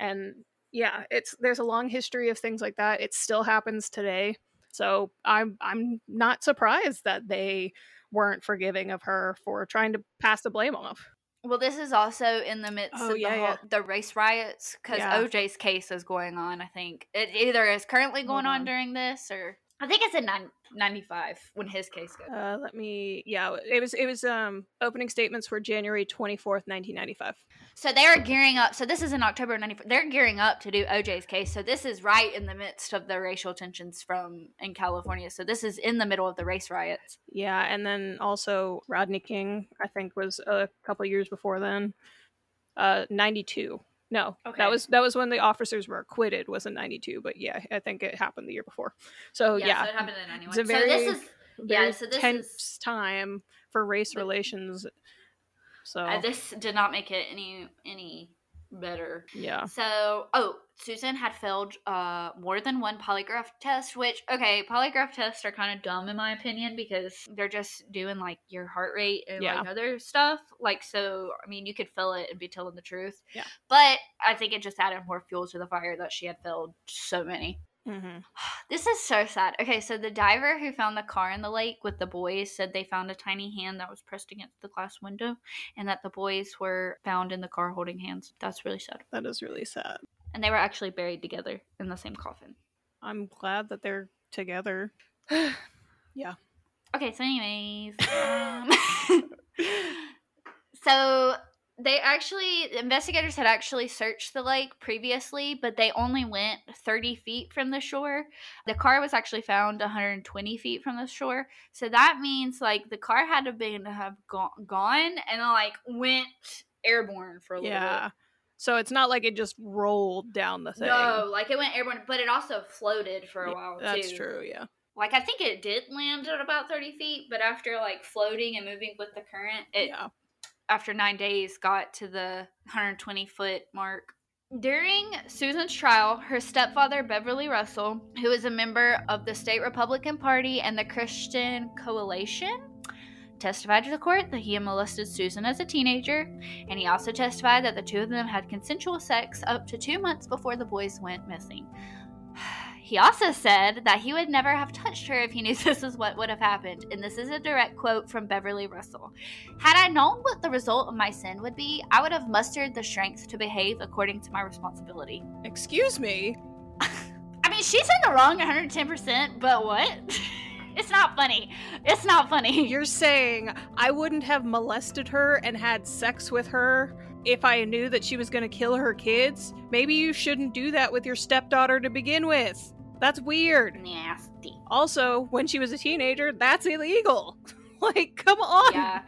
And yeah, it's there's a long history of things like that. It still happens today. So I'm I'm not surprised that they weren't forgiving of her for trying to pass the blame off. Well, this is also in the midst Oh, of yeah, the, yeah. the race riots because Yeah. OJ's case is going on. I think it either is currently going on. on. during this, or I think it's in nine, 95 when his case goes. Uh, let me. Yeah, it was. It was. Um, opening statements were January twenty fourth, nineteen ninety five. so they're gearing up. So this is in October '94. They're gearing up to do OJ's case. So this is right in the midst of the racial tensions from in California. So this is in the middle of the race riots. Yeah, and then also Rodney King, I think, was a couple years before then. Uh, ninety two. No, Okay. that was that was when the officers were acquitted. Was in ninety two, but yeah, I think it happened the year before. So yeah, so it happened in '91. It's a so very- this is very yeah. So this tense is time for race relations. So uh, this did not make it any any better. yeah, So, oh, Susan had failed uh, more than one polygraph test, which, okay, polygraph tests are kind of dumb in my opinion because they're just doing like your heart rate and Yeah. like other stuff. Like, so, I mean, you could fill it and be telling the truth. Yeah. But I think it just added more fuel to the fire that she had failed so many. Hmm This is so sad. Okay, so the diver who found the car in the lake with the boys said they found a tiny hand that was pressed against the glass window and that the boys were found in the car holding hands. That's really sad. that is really sad. And they were actually buried together in the same coffin. I'm glad that they're together. Yeah. Okay, so anyways, um, so they actually investigators had actually searched the lake previously, but they only went 30 feet from the shore. The car was actually found 120 feet from the shore, so that means like the car had to been have gone, gone and like went airborne for a little yeah. So it's not like it just rolled down the thing. No, like it went airborne, but it also floated for a Yeah, while That's too. true. Yeah. Like I think it did land at about 30 feet, but after like floating and moving with the current, it yeah. After nine days got to the 120 foot mark. During Susan's trial, her stepfather, Beverly Russell, who is a member of the state Republican Party and the Christian Coalition, testified to the court that he had molested Susan as a teenager, and he also testified that the two of them had consensual sex up to two months before the boys went missing. He also said that he would never have touched her if he knew this is what would have happened, and this is a direct quote from Beverly Russell. Had I known what the result of my sin would be, I would have mustered the strength to behave according to my responsibility. Excuse me. I mean, she's in the wrong 110%, but what? it's not funny. It's not funny. You're saying I wouldn't have molested her and had sex with her if I knew that she was going to kill her kids? Maybe you shouldn't do that with your stepdaughter to begin with. That's weird. nasty. Also, when she was a teenager, that's illegal. like, come on. Yeah.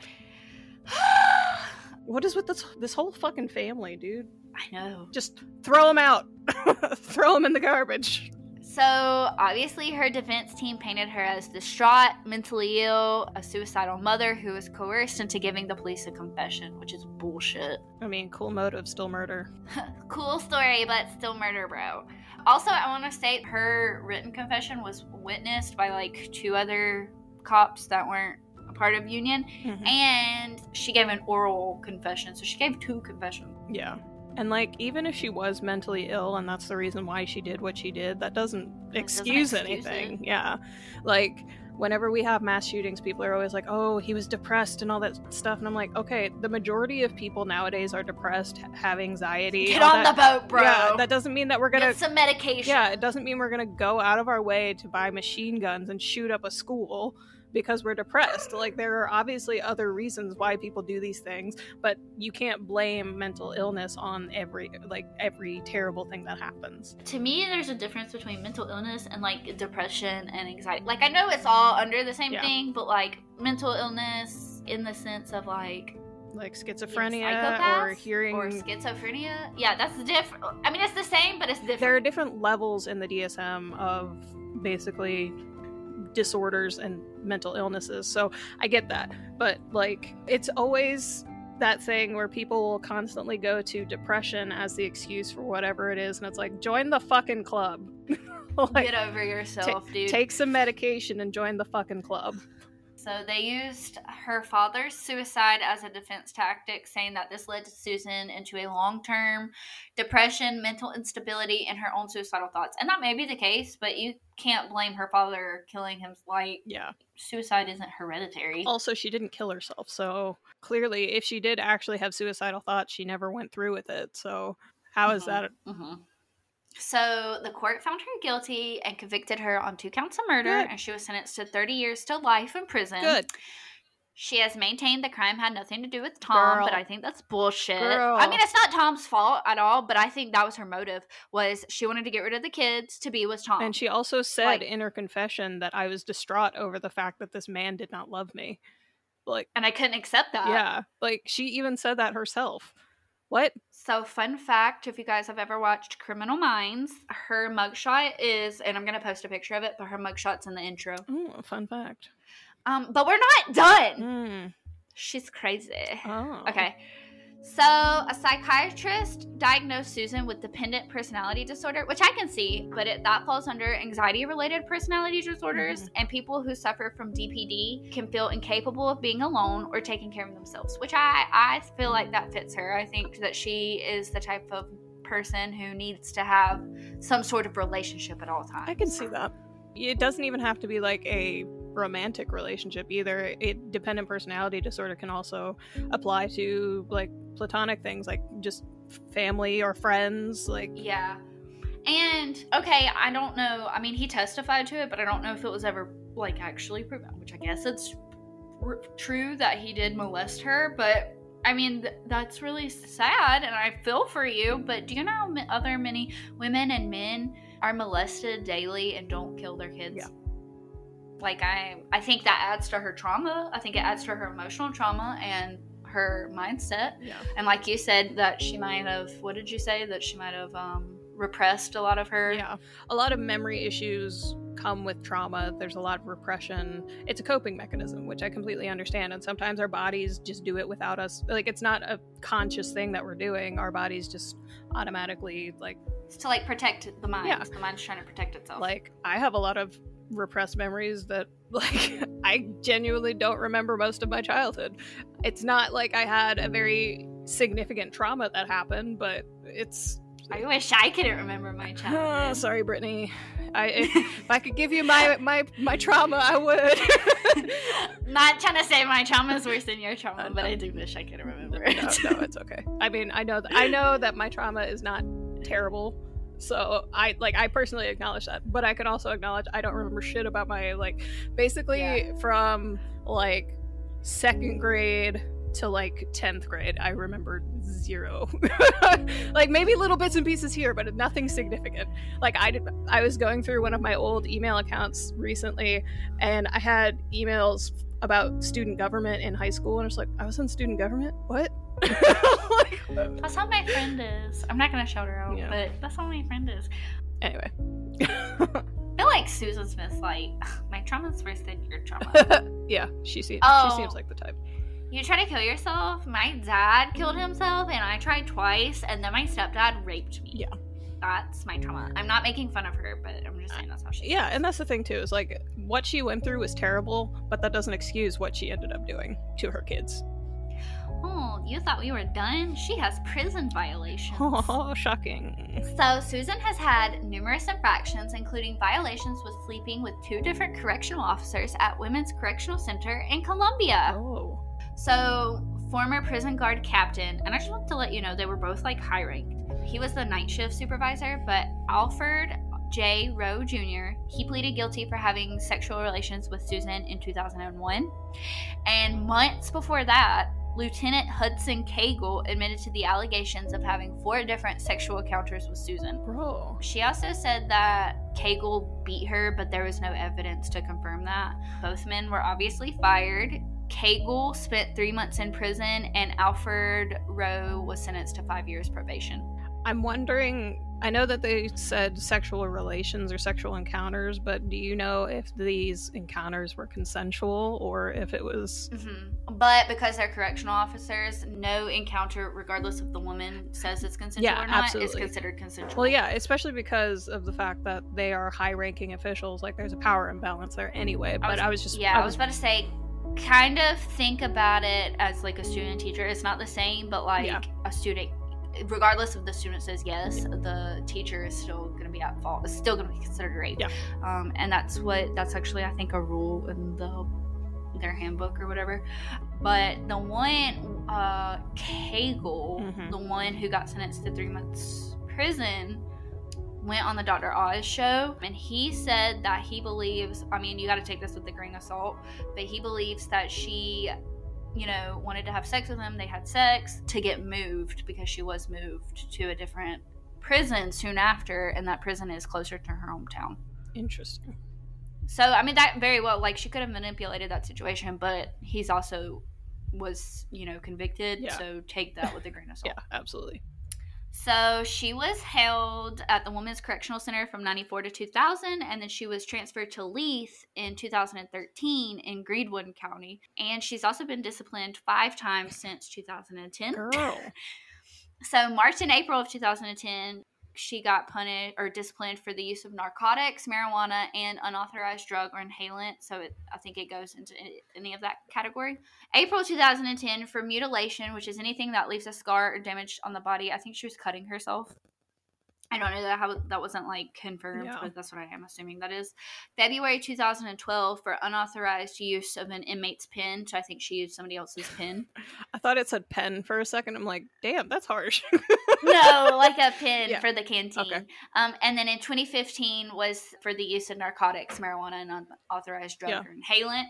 What is with this this whole fucking family, dude? I know. Just throw them out. throw them in the garbage. So, obviously, her defense team painted her as distraught, mentally ill, a suicidal mother who was coerced into giving the police a confession, which is bullshit. I mean, cool motive, still murder. cool story, but still murder, bro. Also, I want to state her written confession was witnessed by like two other cops that weren't a part of Union, Mhm. and she gave an oral confession, so she gave two confessions. Yeah. And like, even if she was mentally ill and that's the reason why she did what she did, that doesn't doesn't excuse, excuse anything. Yeah. Like, whenever we have mass shootings, people are always like, oh, he was depressed and all that stuff. And I'm like, okay, the majority of people nowadays are depressed, have anxiety. Get on that- the boat, bro. Yeah, that doesn't mean that we're gonna Get some medication. Yeah, it doesn't mean we're going to go out of our way to buy machine guns and shoot up a school because we're depressed. Like there are obviously other reasons why people do these things, but you can't blame mental illness on every like every terrible thing that happens. to me there's a difference between mental illness and like depression and anxiety like i know it's all under the same Yeah. thing but like mental illness in the sense of like Like schizophrenia or hearing or schizophrenia yeah that's different i mean it's the same but it's different there are different levels in the DSM of basically disorders and mental illnesses. So I get that. But like it's always that thing where people will constantly go to depression as the excuse for whatever it is and it's like join the fucking club. like get over yourself dude take some medication and join the fucking club. So they used her father's suicide as a defense tactic, saying that this led Susan into a long term depression, mental instability, and her own suicidal thoughts. And that may be the case, but you can't blame her father killing him. Like, Yeah. suicide isn't hereditary. Also, she didn't kill herself. So clearly if she did actually have suicidal thoughts, she never went through with it. So how is Mhm. that hmm So the court found her guilty and convicted her on two counts of murder, Good. and she was sentenced to 30 years to life in prison. good? She has maintained the crime had nothing to do with Tom, but I think that's bullshit. Girl. I mean, it's not Tom's fault at all, but I think that was her motive was she wanted to get rid of the kids to be with Tom. And she also said Like- in her confession that I was distraught over the fact that this man did not love me. Like, and I couldn't accept that. yeah, like she even said that herself. What? So, fun fact if you guys have ever watched Criminal Minds, her mugshot is, and I'm going to post a picture of it, but her mugshot's in the intro. Ooh, fun fact. Um, but we're not done. Mm. She's crazy. Oh. Okay. So, a psychiatrist diagnosed Susan with dependent personality disorder, which I can see, but it, that falls under anxiety related personality disorders. Mm-hmm. And people who suffer from DPD can feel incapable of being alone or taking care of themselves, which I, I feel like that fits her. I think that she is the type of person who needs to have some sort of relationship at all times. I can see that. It doesn't even have to be like a romantic relationship either. It dependent personality disorder can also apply to like platonic things like just family or friends like Yeah. And okay, I don't know. I mean, he testified to it, but I don't know if it was ever like actually proven. Which I guess it's r- true that he did molest her, but I mean th- that's really sad, and I feel for you. But do you know how other many women and men are molested daily and don't kill their kids? Yeah. Like I, I think that adds to her trauma. I think it adds to her emotional trauma and her mindset. yeah. And like you said, that she might have, what did you say? That she might have um, repressed a lot of her. Yeah. A lot of memory issues come with trauma. There's a lot of repression. It's a coping mechanism, which I completely understand. And sometimes our bodies just do it without us. Like it's not a conscious thing that we're doing. Our bodies just automatically like It's to like protect the mind. Yeah. The mind's trying to protect itself. like I have a lot of repressed memories that like I genuinely don't remember most of my childhood. It's not like I had a very significant trauma that happened, but it's. I wish I couldn't remember my Oh, childhood. sorry, Brittany. I if, if I could give you my my my trauma, I would. Not trying to say my trauma is worse than your trauma, Uh, but. I do wish I could remember no, it. no, it's okay. I mean, I know that I know that my trauma is not terrible. So I like I personally acknowledge that, but I can also acknowledge I don't remember shit about my like basically Yeah. from like second grade to like 10th grade I remember zero. like maybe little bits and pieces here, but nothing significant. Like I did, I was going through one of my old email accounts recently and I had emails about student government in high school and I was like I was in student government? What? Like, That's how my friend is. I'm not gonna shout her out, Yeah. but that's how my friend is. anyway. I feel like Susan Smith's like, my trauma's worse than your trauma. yeah, she seems Oh. she seems like the type. you try to kill yourself? My dad killed himself, and I tried twice, and then my stepdad raped me. Yeah. That's my trauma. I'm not making fun of her, but I'm just saying that's how she Yeah, is. and that's the thing too, is like what she went through was terrible, but that doesn't excuse what she ended up doing to her kids. Oh, you thought we were done? She has prison violations. Oh, shocking. So, Susan has had numerous infractions, including violations with sleeping with two different correctional officers at Women's Correctional Center in Columbia. Oh. So, former prison guard captain, and I just want to let you know they were both like high ranked. He was the night shift supervisor, but Alfred J. Rowe Jr., he pleaded guilty for having sexual relations with Susan in 2001. And months before that, Lieutenant Houston Cagle admitted to the allegations of having four different sexual encounters with Susan. Bro. She also said that Cagle beat her, but there was no evidence to confirm that. Both men were obviously fired. Cagle spent three months in prison, and Alfred Rowe was sentenced to five years probation. I'm wondering I know that they said sexual relations or sexual encounters, but do you know if these encounters were consensual or if it was hmm But because they're correctional officers, no encounter, regardless if the woman says it's consensual Yeah, or not, absolutely. is considered consensual. Well, yeah, especially because of the fact that they are high-ranking officials. Like, there's a power imbalance there anyway. But I was, just, yeah, I was about to say, kind of think about it as like a student teacher. It's not the same, but like Yeah. a student, regardless of the student says yes, the teacher is still going to be at fault. It's still going to be considered rape. Yeah. Um, and that's what that's actually I think a rule in the their handbook or whatever. But the one uh Cagle, Mhm. the one who got sentenced to three months prison, went on the Dr. Oz show and he said that he believes I mean you got to take this with a grain of salt, but he believes that she you know wanted to have sex with him, they had sex to get moved because she was moved to a different prison soon after and that prison is closer to her hometown. interesting. So I mean that very well like she could have manipulated that situation, but he's also was, you know, convicted, Yeah. so take that with a grain of salt. Yeah, absolutely. So she was held at the Women's Correctional Center from 94 to 2000, and then she was transferred to Leath in 2013 in Greenwood County. And she's also been disciplined five times since 2010. Girl. So, March and April of 2010, she got punished or disciplined for the use of narcotics, marijuana, and unauthorized drug or inhalant. So, it, I think it goes into any- any of that category. April 2010 for mutilation, which is anything that leaves a scar or damage on the body. I think she was cutting herself. I don't know that how that wasn't like confirmed, Yeah. but that's what I am assuming that is. February 2012 for unauthorized use of an inmate's pen. So I think she used somebody else's pen. I thought it said pen for a second. I'm like, damn, that's harsh. no, like a pin Yeah. for the canteen. Okay. Um, and then in 2015 was for the use of narcotics, marijuana, and unauthorized drug Yeah. or inhalant.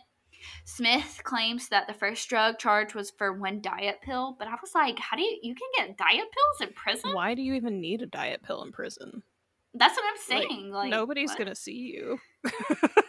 Smith claims that the first drug charge was for one diet pill, but I was like, how do you you can get diet pills in prison? Why do you even need a diet pill in prison? That's what I'm Like, saying. Like, Nobody's what? gonna see you.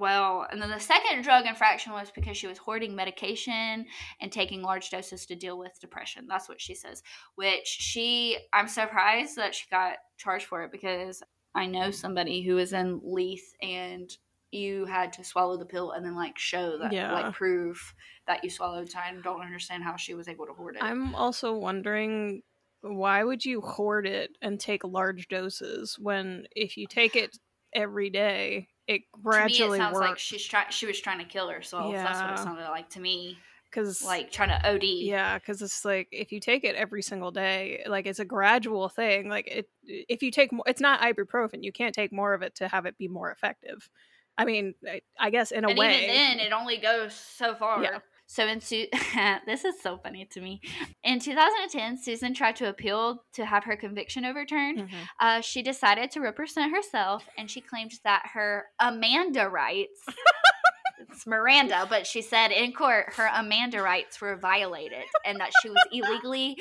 Well, and then the second drug infraction was because she was hoarding medication and taking large doses to deal with depression. That's what she says. Which she, I'm surprised that she got charged for it because I know somebody who was in Leath and you had to swallow the pill and then like show that, Yeah. like prove that you swallowed. So I don't understand how she was able to hoard it. I'm also wondering why would you hoard it and take large doses when if you take it every day, it to me, gradually it sounds works. like she's trying. She was trying to kill herself. yeah. That's what it sounded like to me. because Like trying to OD. yeah because it's like if you take it every single day like it's a gradual thing like it if you take more it's not ibuprofen you can't take more of it to have it be more effective i mean i, I guess in a and way even then, it only goes so far. Yeah. So in Su- this is so funny to me. In 2010, Susan tried to appeal to have her conviction overturned. Mhm. Uh, she decided to represent herself, and she claimed that her Amanda rights. it's Miranda, but she said in court her Amanda rights were violated, and that she was illegally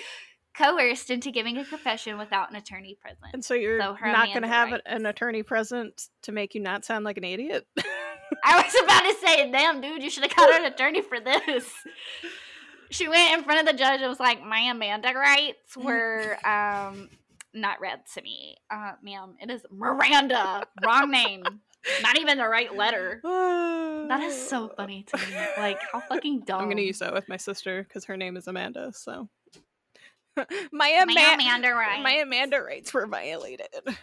coerced into giving a confession without an attorney present. and so you're So not going to have rights. an attorney present to make you not sound like an idiot I was about to say, damn, dude, you should have got an attorney for this. She went in front of the judge and was like, my Amanda rights were um not read to me. Uh, ma'am, it is Miranda. Wrong name. Not even the right letter. That is so funny to me. Like, how fucking dumb. i'm going to use that with my sister because her name is amanda so my, my Amanda rights. my amanda rights were violated oh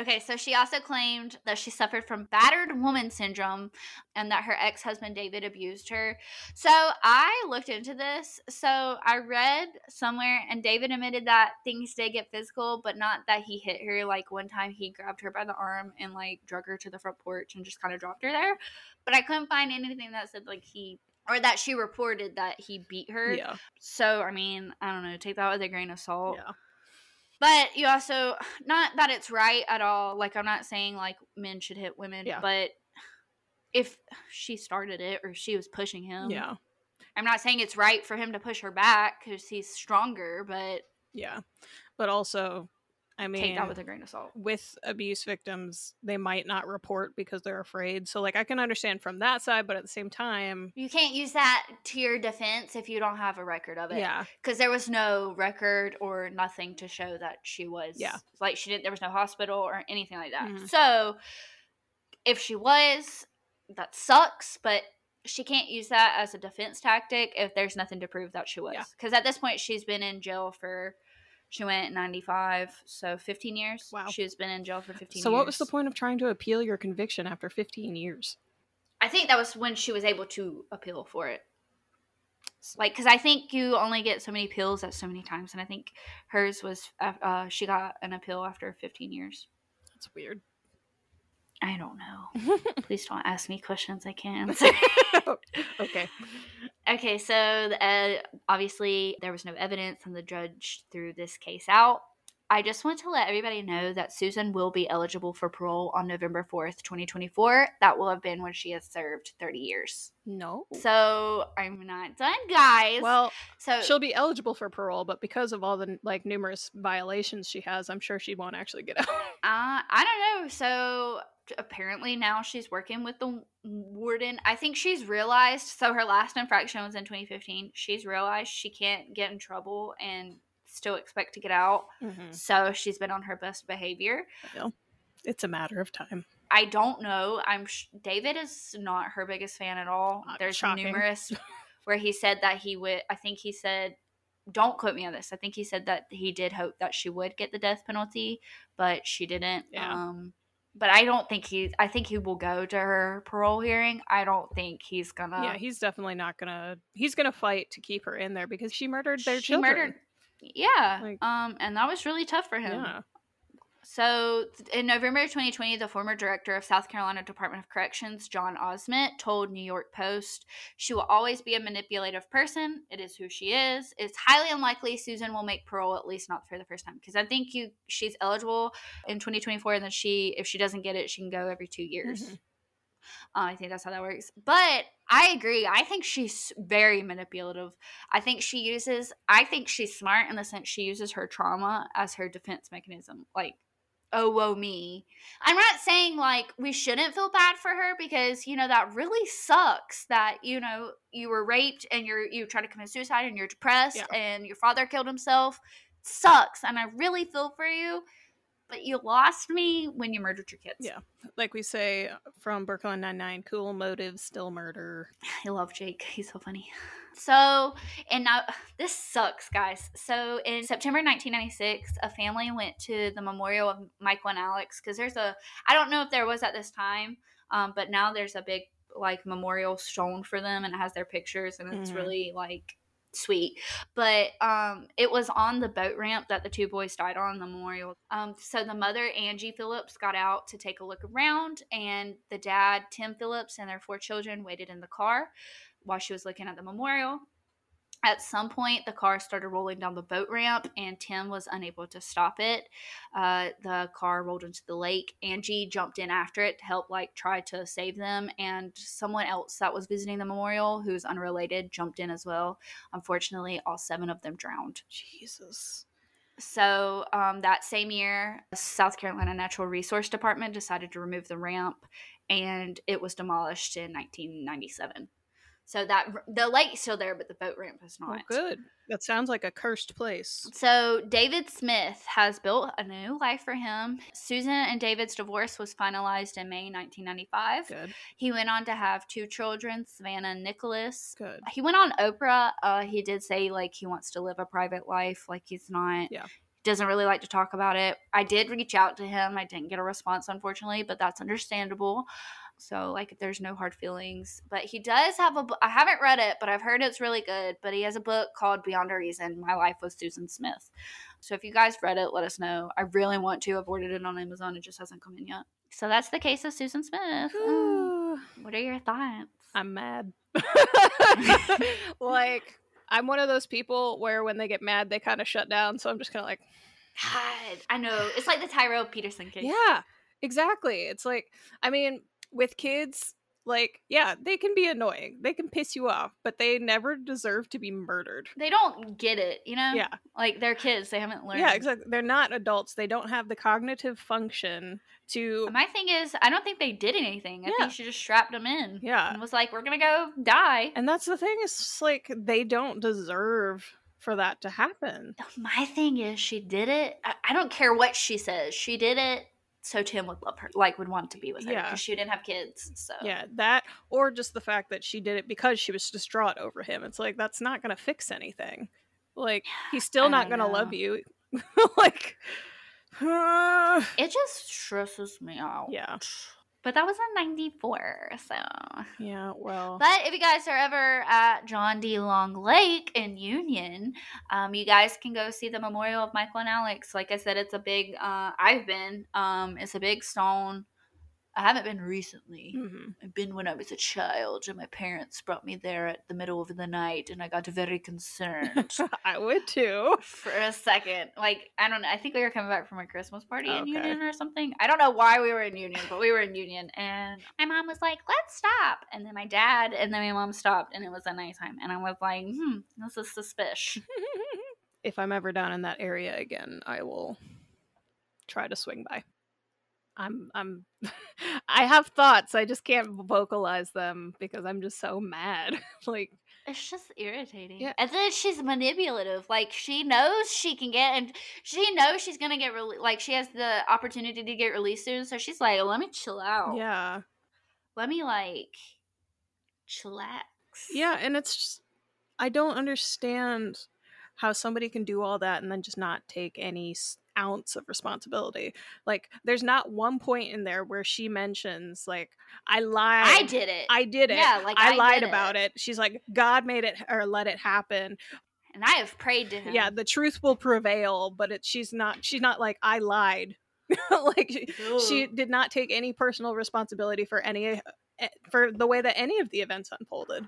Okay, so she also claimed that she suffered from battered woman syndrome and that her ex husband David abused her. So I looked into this. So I read somewhere, and David admitted that things did get physical, but not that he hit her. Like one time he grabbed her by the arm and like drug her to the front porch and just kind of dropped her there. But I couldn't find anything that said like he. Or that she reported that he beat her. yeah So, I mean, I don't know. Take that with a grain of salt. yeah But you also not that it's right at all. Like I'm not saying like men should hit women, Yeah. but if she started it or she was pushing him, yeah I'm not saying it's right for him to push her back because he's stronger, but yeah but also i mean take that with a grain of salt. with abuse victims they might not report because they're afraid so like i can understand from that side but at the same time You can't use that to your defense if you don't have a record of it. yeah because there was no record or nothing to show that she was Yeah. like she didn't there was no hospital or anything like that Mhm. so if she was that sucks but she can't use that as a defense tactic if there's nothing to prove that she was Yeah. because at this point she's been in jail for she went 95 so 15 years. Wow. she's been in jail for 15 so years what was the point of trying to appeal your conviction after 15 years? I think that was when she was able to appeal for it. Like because i think you only get so many appeals at so many times and i think hers was uh, she got an appeal after 15 years. That's weird i don't know. Please don't ask me questions i can't answer. Okay. Okay so uh, obviously there was no evidence and the judge threw this case out. I just want to let everybody know that susan will be eligible for parole on november 4th 2024 that will have been when she has served 30 years. No. So i'm not done guys. Well so she'll be eligible for parole but because of all the like numerous violations she has i'm sure she won't actually get out. Uh, I don't know. So apparently now she's working with the warden. I think she's realized. So her last infraction was in 2015. She's realized she can't get in trouble and still expect to get out. Mhm. So she's been on her best behavior. Well, it's a matter of time I don't know. I'm sh- David is not her biggest fan at all. Uh, There's shocking. numerous where he said that he would. I think he said, "Don't quote me on this." I think he said that he did hope that she would get the death penalty, but she didn't. Yeah. Um, but I don't think he. I think he will go to her parole hearing. I don't think he's gonna. yeah he's definitely not gonna he's gonna fight to keep her in there because she murdered their she children murdered. Yeah. Like- um, and that was really tough for him. yeah So, in November of 2020, the former director of South Carolina Department of Corrections, Jon Ozmint, told New York Post, She will always be a manipulative person. It is who she is. It's highly unlikely Susan will make parole, at least not for the first time. Because I think you she's eligible in 2024, and then she, if she doesn't get it, she can go every two years. Mhm. Uh, I think that's how that works. But I agree. I think she's very manipulative. I think she uses, I think she's smart in the sense she uses her trauma as her defense mechanism. Like, oh, woe me. I'm not saying like we shouldn't feel bad for her because, you know, that really sucks that, you know, you were raped and you're, you try to commit suicide and you're depressed Yeah. and your father killed himself. Sucks. And I really feel for you. but you lost me when you murdered your kids. Yeah. Like we say from Brooklyn Nine Nine, cool motive, still murder. I love Jake. He's so funny. So, and now this sucks, guys. So, in September 1996, a family went to the memorial of Michael and Alex because there's a, I don't know if there was at this time, um, but now there's a big like memorial stone for them and it has their pictures and it's Mhm. really like sweet but um it was on the boat ramp that the two boys died on the memorial um so the mother angie phillips got out to take a look around and the dad tim phillips and their four children waited in the car while she was looking at the memorial. At some point the car started rolling down the boat ramp and tim was unable to stop it. Uh, the car rolled into the lake. Angie jumped in after it to help like try to save them and someone else that was visiting the memorial who's unrelated jumped in as well. Unfortunately all seven of them drowned. Jesus. so um, that same year, South Carolina Natural Resource Department decided to remove the ramp, and it was demolished in 1997. So that the lake's still there, but the boat ramp is not. Oh, good. That sounds like a cursed place. So David Smith has built a new life for him. Susan and David's divorce was finalized in May 1995. Good. He went on to have two children, Savannah and Nicholas. Good. He went on Oprah. Uh, he did say like he wants to live a private life, like he's not. Yeah. Doesn't really like to talk about it. I did reach out to him. I didn't get a response, unfortunately, but that's understandable. So like, there's no hard feelings. But he does have a. bu- I haven't read it, but I've heard it's really good. But he has a book called Beyond All Reason: My Life with Susan Smith. So if you guys read it, let us know. I really want to. I've ordered it on Amazon. It just hasn't come in yet. So that's the case of Susan Smith. Um, what are your thoughts? I'm mad. like, I'm one of those people where when they get mad, they kind of shut down. So I'm just kind of like, God, I know. It's like the Tyrell Peterson case. yeah, exactly. It's like, I mean, with kids, like, yeah, they can be annoying. They can piss you off, but they never deserve to be murdered. They don't get it, you know? Yeah. Like they're kids. They haven't learned. Yeah, exactly. They're not adults. They don't have the cognitive function to. My thing is, I don't think they did anything. I Yeah. think she just strapped them in. Yeah. And was like, we're going to go die. And that's the thing, is like they don't deserve for that to happen. My thing is, she did it. I, I don't care what she says. She did it so Tim would love her, like would want to be with her. Yeah. Because she didn't have kids. So Yeah, that or just the fact that she did it because she was distraught over him. It's like that's not going to fix anything. Like he's still not going to love you. like it just stresses me out. yeah. But that was in 94. So. Yeah, well. But if you guys are ever at John D. Long Lake in Union, um, you guys can go see the memorial of Michael and Alex. Like I said, it's a big. Uh, I've been. Um, it's a big stone. I haven't been recently. mhm. I've been when I was a child, and my parents brought me there at the middle of the night, and I got very concerned I would too. for a second. Like I don't know. I think we were coming back from a Christmas party in Union or something. I don't know why we were in Union, but we were in Union, and my mom was like, "Let's stop," and then my dad and then my mom stopped, and it was a nighttime, and I was like, "Hmm, this is suspicious." if I'm ever down in that area again, I will try to swing by. I'm I'm I have thoughts. I just can't vocalize them because I'm just so mad. like It's just irritating. Yeah. And then she's manipulative. Like she knows she can get, and she knows she's gonna get rele- like she has the opportunity to get released soon. So she's like, "Let me chill out. yeah. Let me like chillax." Yeah, and it's just I don't understand how somebody can do all that and then just not take any ounce of responsibility. Like there's not one point in there where she mentions like I lied. I did it. I did it. Yeah, like I, I lied about it. She's like God made it or let it happen. and I have prayed to him. Yeah, the truth will prevail, but it she's not she's not like I lied. like she, she did not take any personal responsibility for any eh, for the way that any of the events unfolded.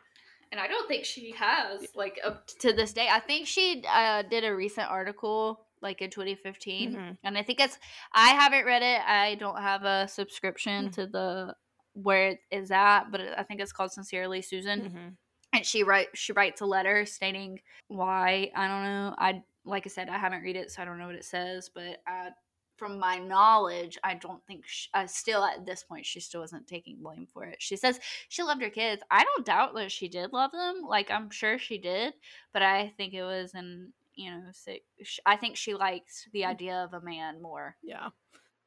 and I don't think she has like up to this day. I think she uh, did a recent article like in 2015, Mhm. and I think it's. I haven't read it. I don't have a subscription Mm. to the where it is at, but I think it's called Sincerely Susan. Mhm. and she write she writes a letter stating why i don't know i like i said i haven't read it so i don't know what it says but uh, from my knowledge i don't think sh uh, still at this point she still isn't taking blame for it she says she loved her kids i don't doubt that she did love them like i'm sure she did but i think it was an you know, sick. I think she likes the mm. idea of a man more. Yeah.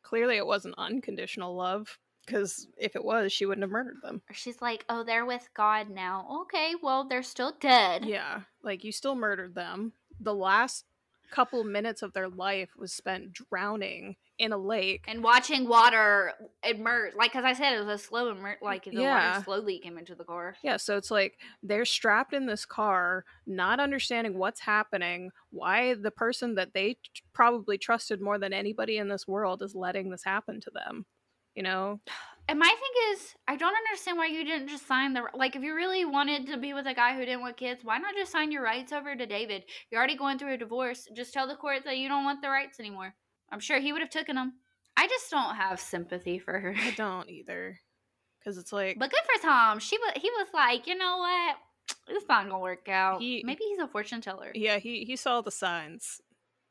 Clearly, it wasn't unconditional love, because if it was, she wouldn't have murdered them. She's like, oh, they're with God now. Okay, well, they're still dead. Yeah. Like, you still murdered them. The last couple minutes of their life was spent drowning in a lake. And watching water emerge, like, because I said it was a slow emerge, like the Yeah. water slowly came into the car. Yeah, so it's like they're strapped in this car, not understanding what's happening, why the person that they t- probably trusted more than anybody in this world is letting this happen to them. You know? And my thing is, I don't understand why you didn't just sign the like. If you really wanted to be with a guy who didn't want kids, why not just sign your rights over to David? You're already going through a divorce. Just tell the court that you don't want the rights anymore. I'm sure he would have taken them. I just don't have sympathy for her. I don't either. Because it's like, But good for Tom. She was. He was like, you know what? It's not gonna work out. He- Maybe he's a fortune teller. yeah, he, he saw the signs.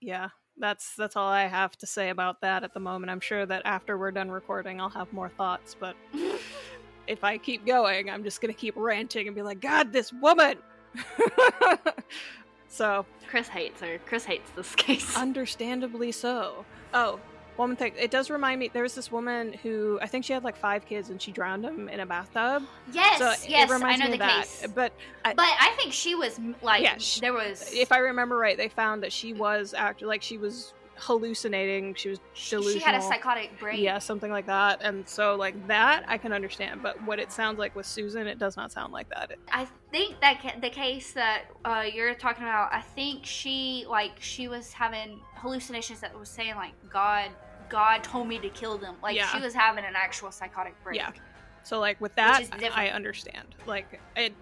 Yeah, that's that's all I have to say about that at the moment. I'm sure that after we're done recording, I'll have more thoughts, but if I keep going, I'm just gonna keep ranting and be like, God, this woman. so, Chris hates her. Chris hates this case. understandably so. Oh, one thing. It does remind me. There was this woman who I think she had like five kids and she drowned them in a bathtub. yes, so yes, I know the case. But I, But I think she was like, Yeah, sh- there was. if I remember right, they found that she was actually like she was hallucinating. She was delusional. she had a psychotic break. Yeah, something like that. And so like that I can understand, but what it sounds like with Susan, it does not sound like that. I think that ca- the case that uh, you're talking about, I think she like she was having hallucinations that was saying like God, God told me to kill them. Like Yeah. she was having an actual psychotic break. Yeah. So like with that, I understand. Like it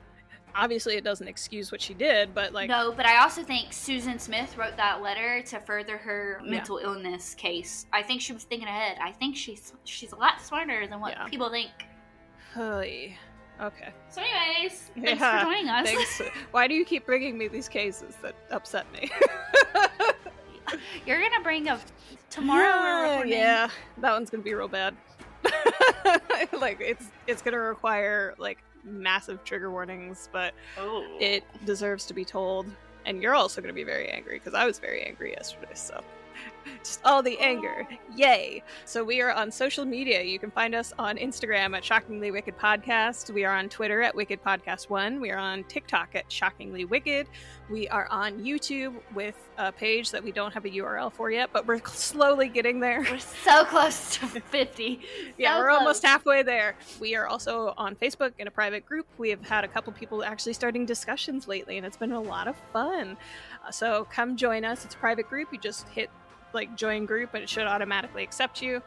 obviously it doesn't excuse what she did, but like no, but I also think Susan Smith wrote that letter to further her Yeah. mental illness case. I think she was thinking ahead. I think she's she's a lot smarter than what Yeah. people think. Hey. Okay. So, anyways, thanks Yeah, for joining us. Thanks. Why do you keep bringing me these cases that upset me? You're gonna bring a tomorrow. yeah, yeah, that one's gonna be real bad. like it's it's gonna require like massive trigger warnings, but Oh. it deserves to be told. And you're also gonna be very angry because I was very angry yesterday. So just all the anger, yay! So we are on social media. You can find us on Instagram at Shockingly Wicked Podcast. We are on Twitter at Wicked Podcast One. We are on TikTok at Shockingly Wicked. We are on YouTube with a page that we don't have a URL for yet, but we're slowly getting there. We're so close to 50. Yeah, So we're almost halfway there. We are also on Facebook in a private group. We have had a couple people actually starting discussions lately, and it's been a lot of fun. Uh, so come join us. It's a private group. You just hit like join group, and it should automatically accept you.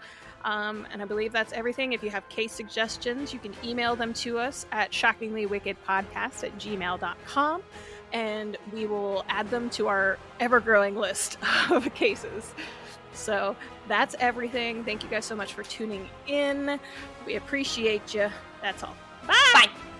Um, and I believe that's everything. If you have case suggestions, you can email them to us at shockingly.wickedpodcast at gmail.com and we will add them to our ever growing list of cases. So that's everything. Thank you guys so much for tuning in. We appreciate you. That's all. Bye. Bye.